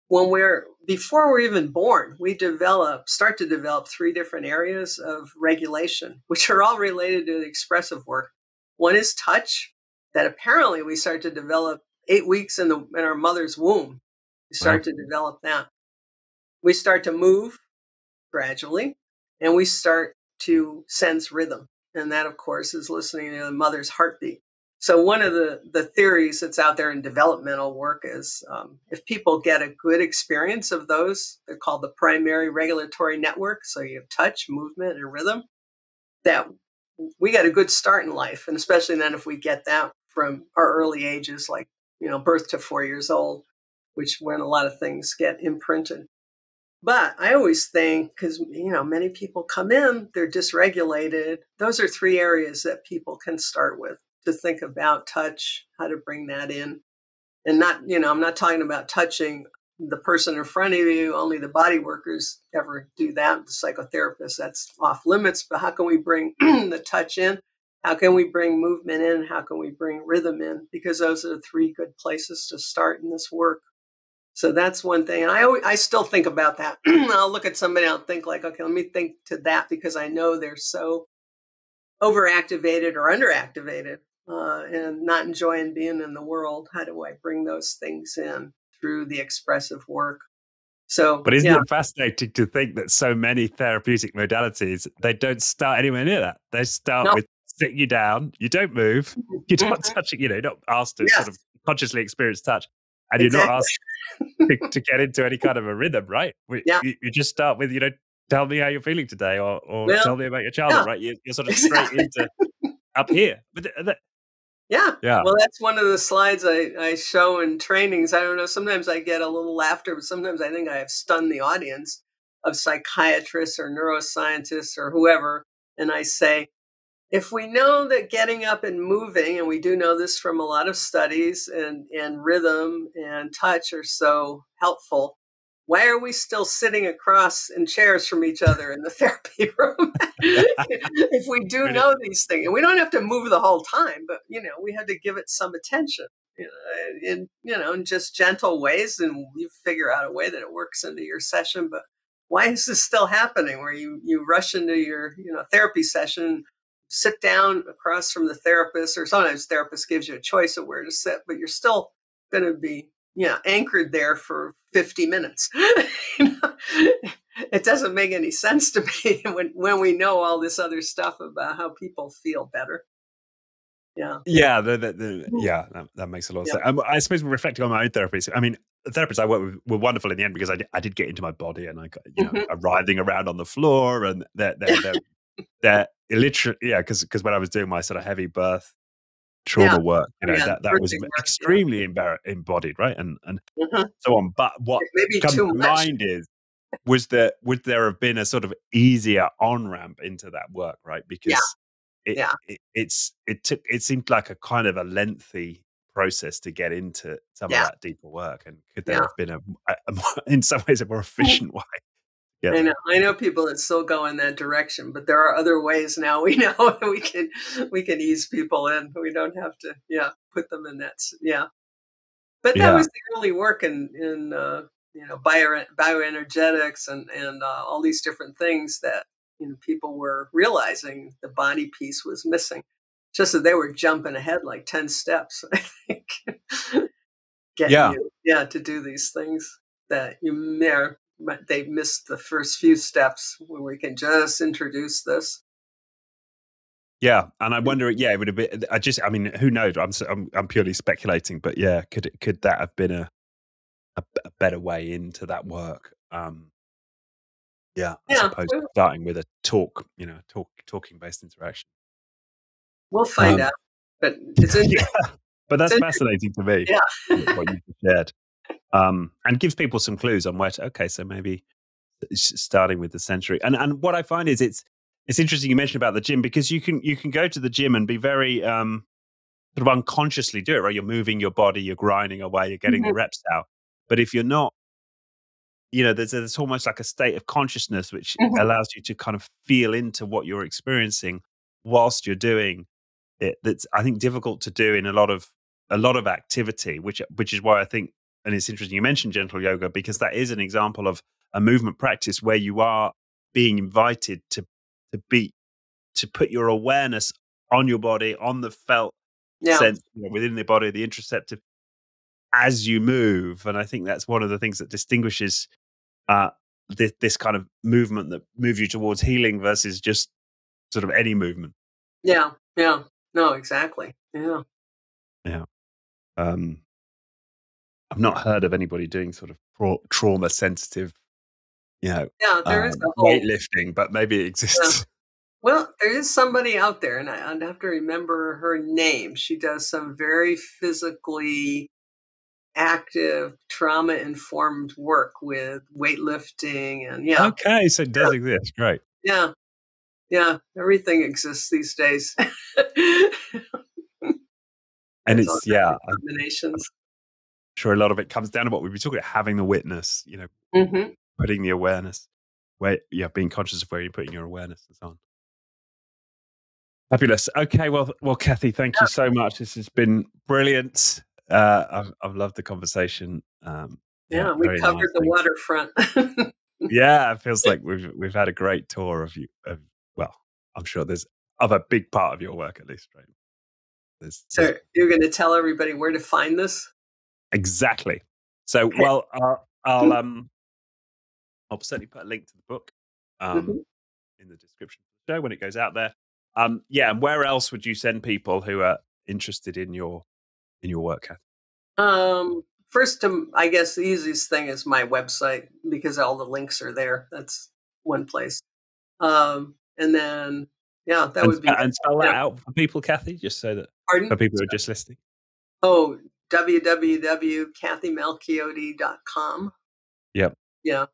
Speaker 2: When we're before we're even born, we develop, start to develop three different areas of regulation, which are all related to the expressive work. One is touch, that apparently we start to develop eight weeks in the in our mother's womb we start to develop that. We start to move gradually and we start to sense rhythm. And that, of course, is listening to the mother's heartbeat. So, one of the, the theories that's out there in developmental work is um, if people get a good experience of those, they're called the primary regulatory network. So, you have touch, movement, and rhythm, that we got a good start in life. And especially then, if we get that from our early ages, like, you know, birth to four years old, which when a lot of things get imprinted. But I always think, because, you know, many people come in, they're dysregulated. Those are three areas that people can start with to think about touch, how to bring that in. And not, you know, I'm not talking about touching the person in front of you, only the body workers ever do that. The psychotherapist, that's off limits. But how can we bring the touch in? How can we bring movement in? How can we bring rhythm in? Because those are the three good places to start in this work. So that's one thing. And I always, I still think about that. I'll look at somebody, I'll think like, okay, let me think to that because I know they're so overactivated or underactivated uh, and not enjoying being in the world. How do I bring those things in through the expressive work? So,
Speaker 1: but isn't yeah. it fascinating to think that so many therapeutic modalities they don't start anywhere near that? They start nope. with sitting you down, you don't move, you're not mm-hmm. touching, you know, not asked to yes. sort of consciously experience touch and you're not asked to, to, get into any kind of a rhythm, right?
Speaker 2: Yeah.
Speaker 1: You, you, just start with, you know, tell me how you're feeling today or, or well, tell me about your childhood, yeah. right? You, are sort of straight into up here. But the,
Speaker 2: yeah. Yeah. Well, that's one of the slides I, I show in trainings. I don't know. Sometimes I get a little laughter, but sometimes I think I have stunned the audience of psychiatrists or neuroscientists or whoever. And I say, if we know that getting up and moving, and we do know this from a lot of studies, and, and rhythm and touch are so helpful, why are we still sitting across in chairs from each other in the therapy room? if we do know these things, and we don't have to move the whole time, but you know, we have to give it some attention, you know, uh, in you know, in just gentle ways, and you figure out a way that it works into your session. But why is this still happening? Where you you rush into your you know therapy session sit down across from the therapist, or sometimes therapist gives you a choice of where to sit, but you're still going to be, you know, anchored there for 50 minutes. it doesn't make any sense to me when, when we know all this other stuff about how people feel better. Yeah.
Speaker 1: Yeah. The, the, the, mm. yeah. That, that, makes a lot of yeah. sense. Um, I suppose reflecting on my own therapies, I mean, the therapists I work with were wonderful in the end because I did, I did get into my body and I got, you know, mm-hmm. writhing around on the floor and they're, they're, they're that literally, yeah, because because when I was doing my sort of heavy birth trauma yeah. work, you know, yeah, that, that was work, extremely yeah. embodied, right? And and mm-hmm. so on. But what Maybe comes to mind is was there would there have been a sort of easier on ramp into that work, right? Because it, yeah. It, it's it took it seemed like a kind of a lengthy process to get into some yeah. of that deeper work and could there yeah. have been a, a, a more, in some ways a more efficient way
Speaker 2: yeah. I know, I know people that still go in that direction, but there are other ways now. We know we can we can ease people in. We don't have to, yeah, put them in that. Yeah, but that yeah. was the early work in in uh, you know bio bioenergetics and and uh, all these different things that you know people were realizing the body piece was missing. Just that they were jumping ahead like ten steps. I think.
Speaker 1: yeah,
Speaker 2: you, yeah, to do these things that you may they missed the first few steps where we can just introduce this.
Speaker 1: Yeah, and I wonder. Yeah, it would have been. I just. I mean, who knows? I'm. I'm, I'm purely speculating, but yeah, could it, could that have been a a, a better way into that work? Um, yeah, I yeah, suppose starting with a talk, you know, talk talking based interaction.
Speaker 2: We'll find um, out, but it's
Speaker 1: yeah, but that's fascinating to me.
Speaker 2: Yeah,
Speaker 1: what you shared um, and gives people some clues on where to, okay, so maybe starting with the sensory. And and what I find is it's it's interesting you mentioned about the gym because you can you can go to the gym and be very um, sort of unconsciously do it, right? You're moving your body, you're grinding away, you're getting mm-hmm. the reps out. But if you're not you know, there's, there's almost like a state of consciousness which
Speaker 2: Mhm.
Speaker 1: allows you to kind of feel into what you're experiencing whilst you're doing it. That's I think difficult to do in a lot of a lot of activity, which which is why I think, and it's interesting you mentioned gentle yoga because that is an example of a movement practice where you are being invited to to be to put your awareness on your body, on the felt
Speaker 2: Yeah.
Speaker 1: sense you know, within the body, the interoceptive, as you move. And I think that's one of the things that distinguishes uh, this, this kind of movement that moves you towards healing versus just sort of any movement.
Speaker 2: Yeah. Yeah. No, exactly. Yeah. Yeah.
Speaker 1: Um, I've not heard of anybody doing sort of tra- trauma sensitive, you know,
Speaker 2: Yeah. There is
Speaker 1: um,
Speaker 2: a whole
Speaker 1: weightlifting, but maybe it exists.
Speaker 2: Well, there is somebody out there, and I, I'd have to remember her name. She does some very physically active, trauma informed work with weightlifting, and yeah,
Speaker 1: Okay, so it does exist. Great.
Speaker 2: yeah, yeah. Everything exists these days.
Speaker 1: And it's, yeah,
Speaker 2: kinds of
Speaker 1: I'm
Speaker 2: combinations.
Speaker 1: Sure a lot of it comes down to what we were talking about having the witness, you know,
Speaker 2: hmm
Speaker 1: putting the awareness where yeah being conscious of where you're putting your awareness and so on. Fabulous. Okay well well Cathy thank you so much. This has been brilliant. Uh i've, I've loved the conversation um
Speaker 2: Yeah, we covered
Speaker 1: nice,
Speaker 2: the waterfront.
Speaker 1: yeah it feels like we've we've had a great tour of you of well i'm sure there's of a big part of your work at least right? There's, there's
Speaker 2: so you're going to tell everybody where to find this?
Speaker 1: Exactly so well uh, i'll um i'll certainly put a link to the book um
Speaker 2: Mhm.
Speaker 1: in the description of the show when it goes out there. Um, yeah, and where else would you send people who are interested in your in your work, Cath?
Speaker 2: Um, first, um, I guess the easiest thing is my website because all the links are there. That's one place. Um, and then, yeah, that
Speaker 1: And,
Speaker 2: would be.
Speaker 1: and spell that
Speaker 2: yeah.
Speaker 1: out for people, Cathy, just so that
Speaker 2: Pardon?
Speaker 1: for people who are just listening.
Speaker 2: Oh, www.cathymalchiodi.com.
Speaker 1: Yep.
Speaker 2: Yeah.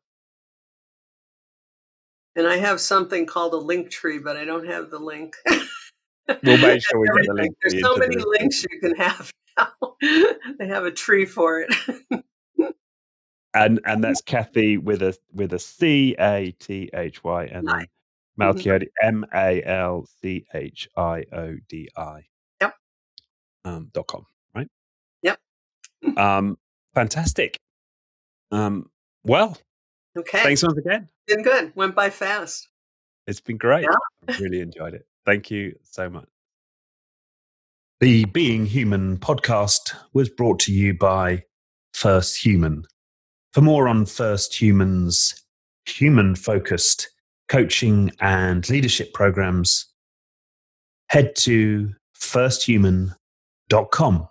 Speaker 2: And I have something called a link tree, but I don't have the link.
Speaker 1: We'll make sure we get the link.
Speaker 2: There's so many
Speaker 1: the-
Speaker 2: links you can have now. they have a tree for it.
Speaker 1: and and that's Cathy with a with a C A T H Y and then Malchiodi M A L C H I O D I.
Speaker 2: Yep.
Speaker 1: Um, dot com. Um, fantastic. Um, well,
Speaker 2: okay.
Speaker 1: thanks once again.
Speaker 2: Been good. Went by fast.
Speaker 1: It's been great.
Speaker 2: Yeah.
Speaker 1: I've really enjoyed it. Thank you so much. The Being Human podcast was brought to you by First Human. For more on First Human's human focused coaching and leadership programs, head to firsthuman.com.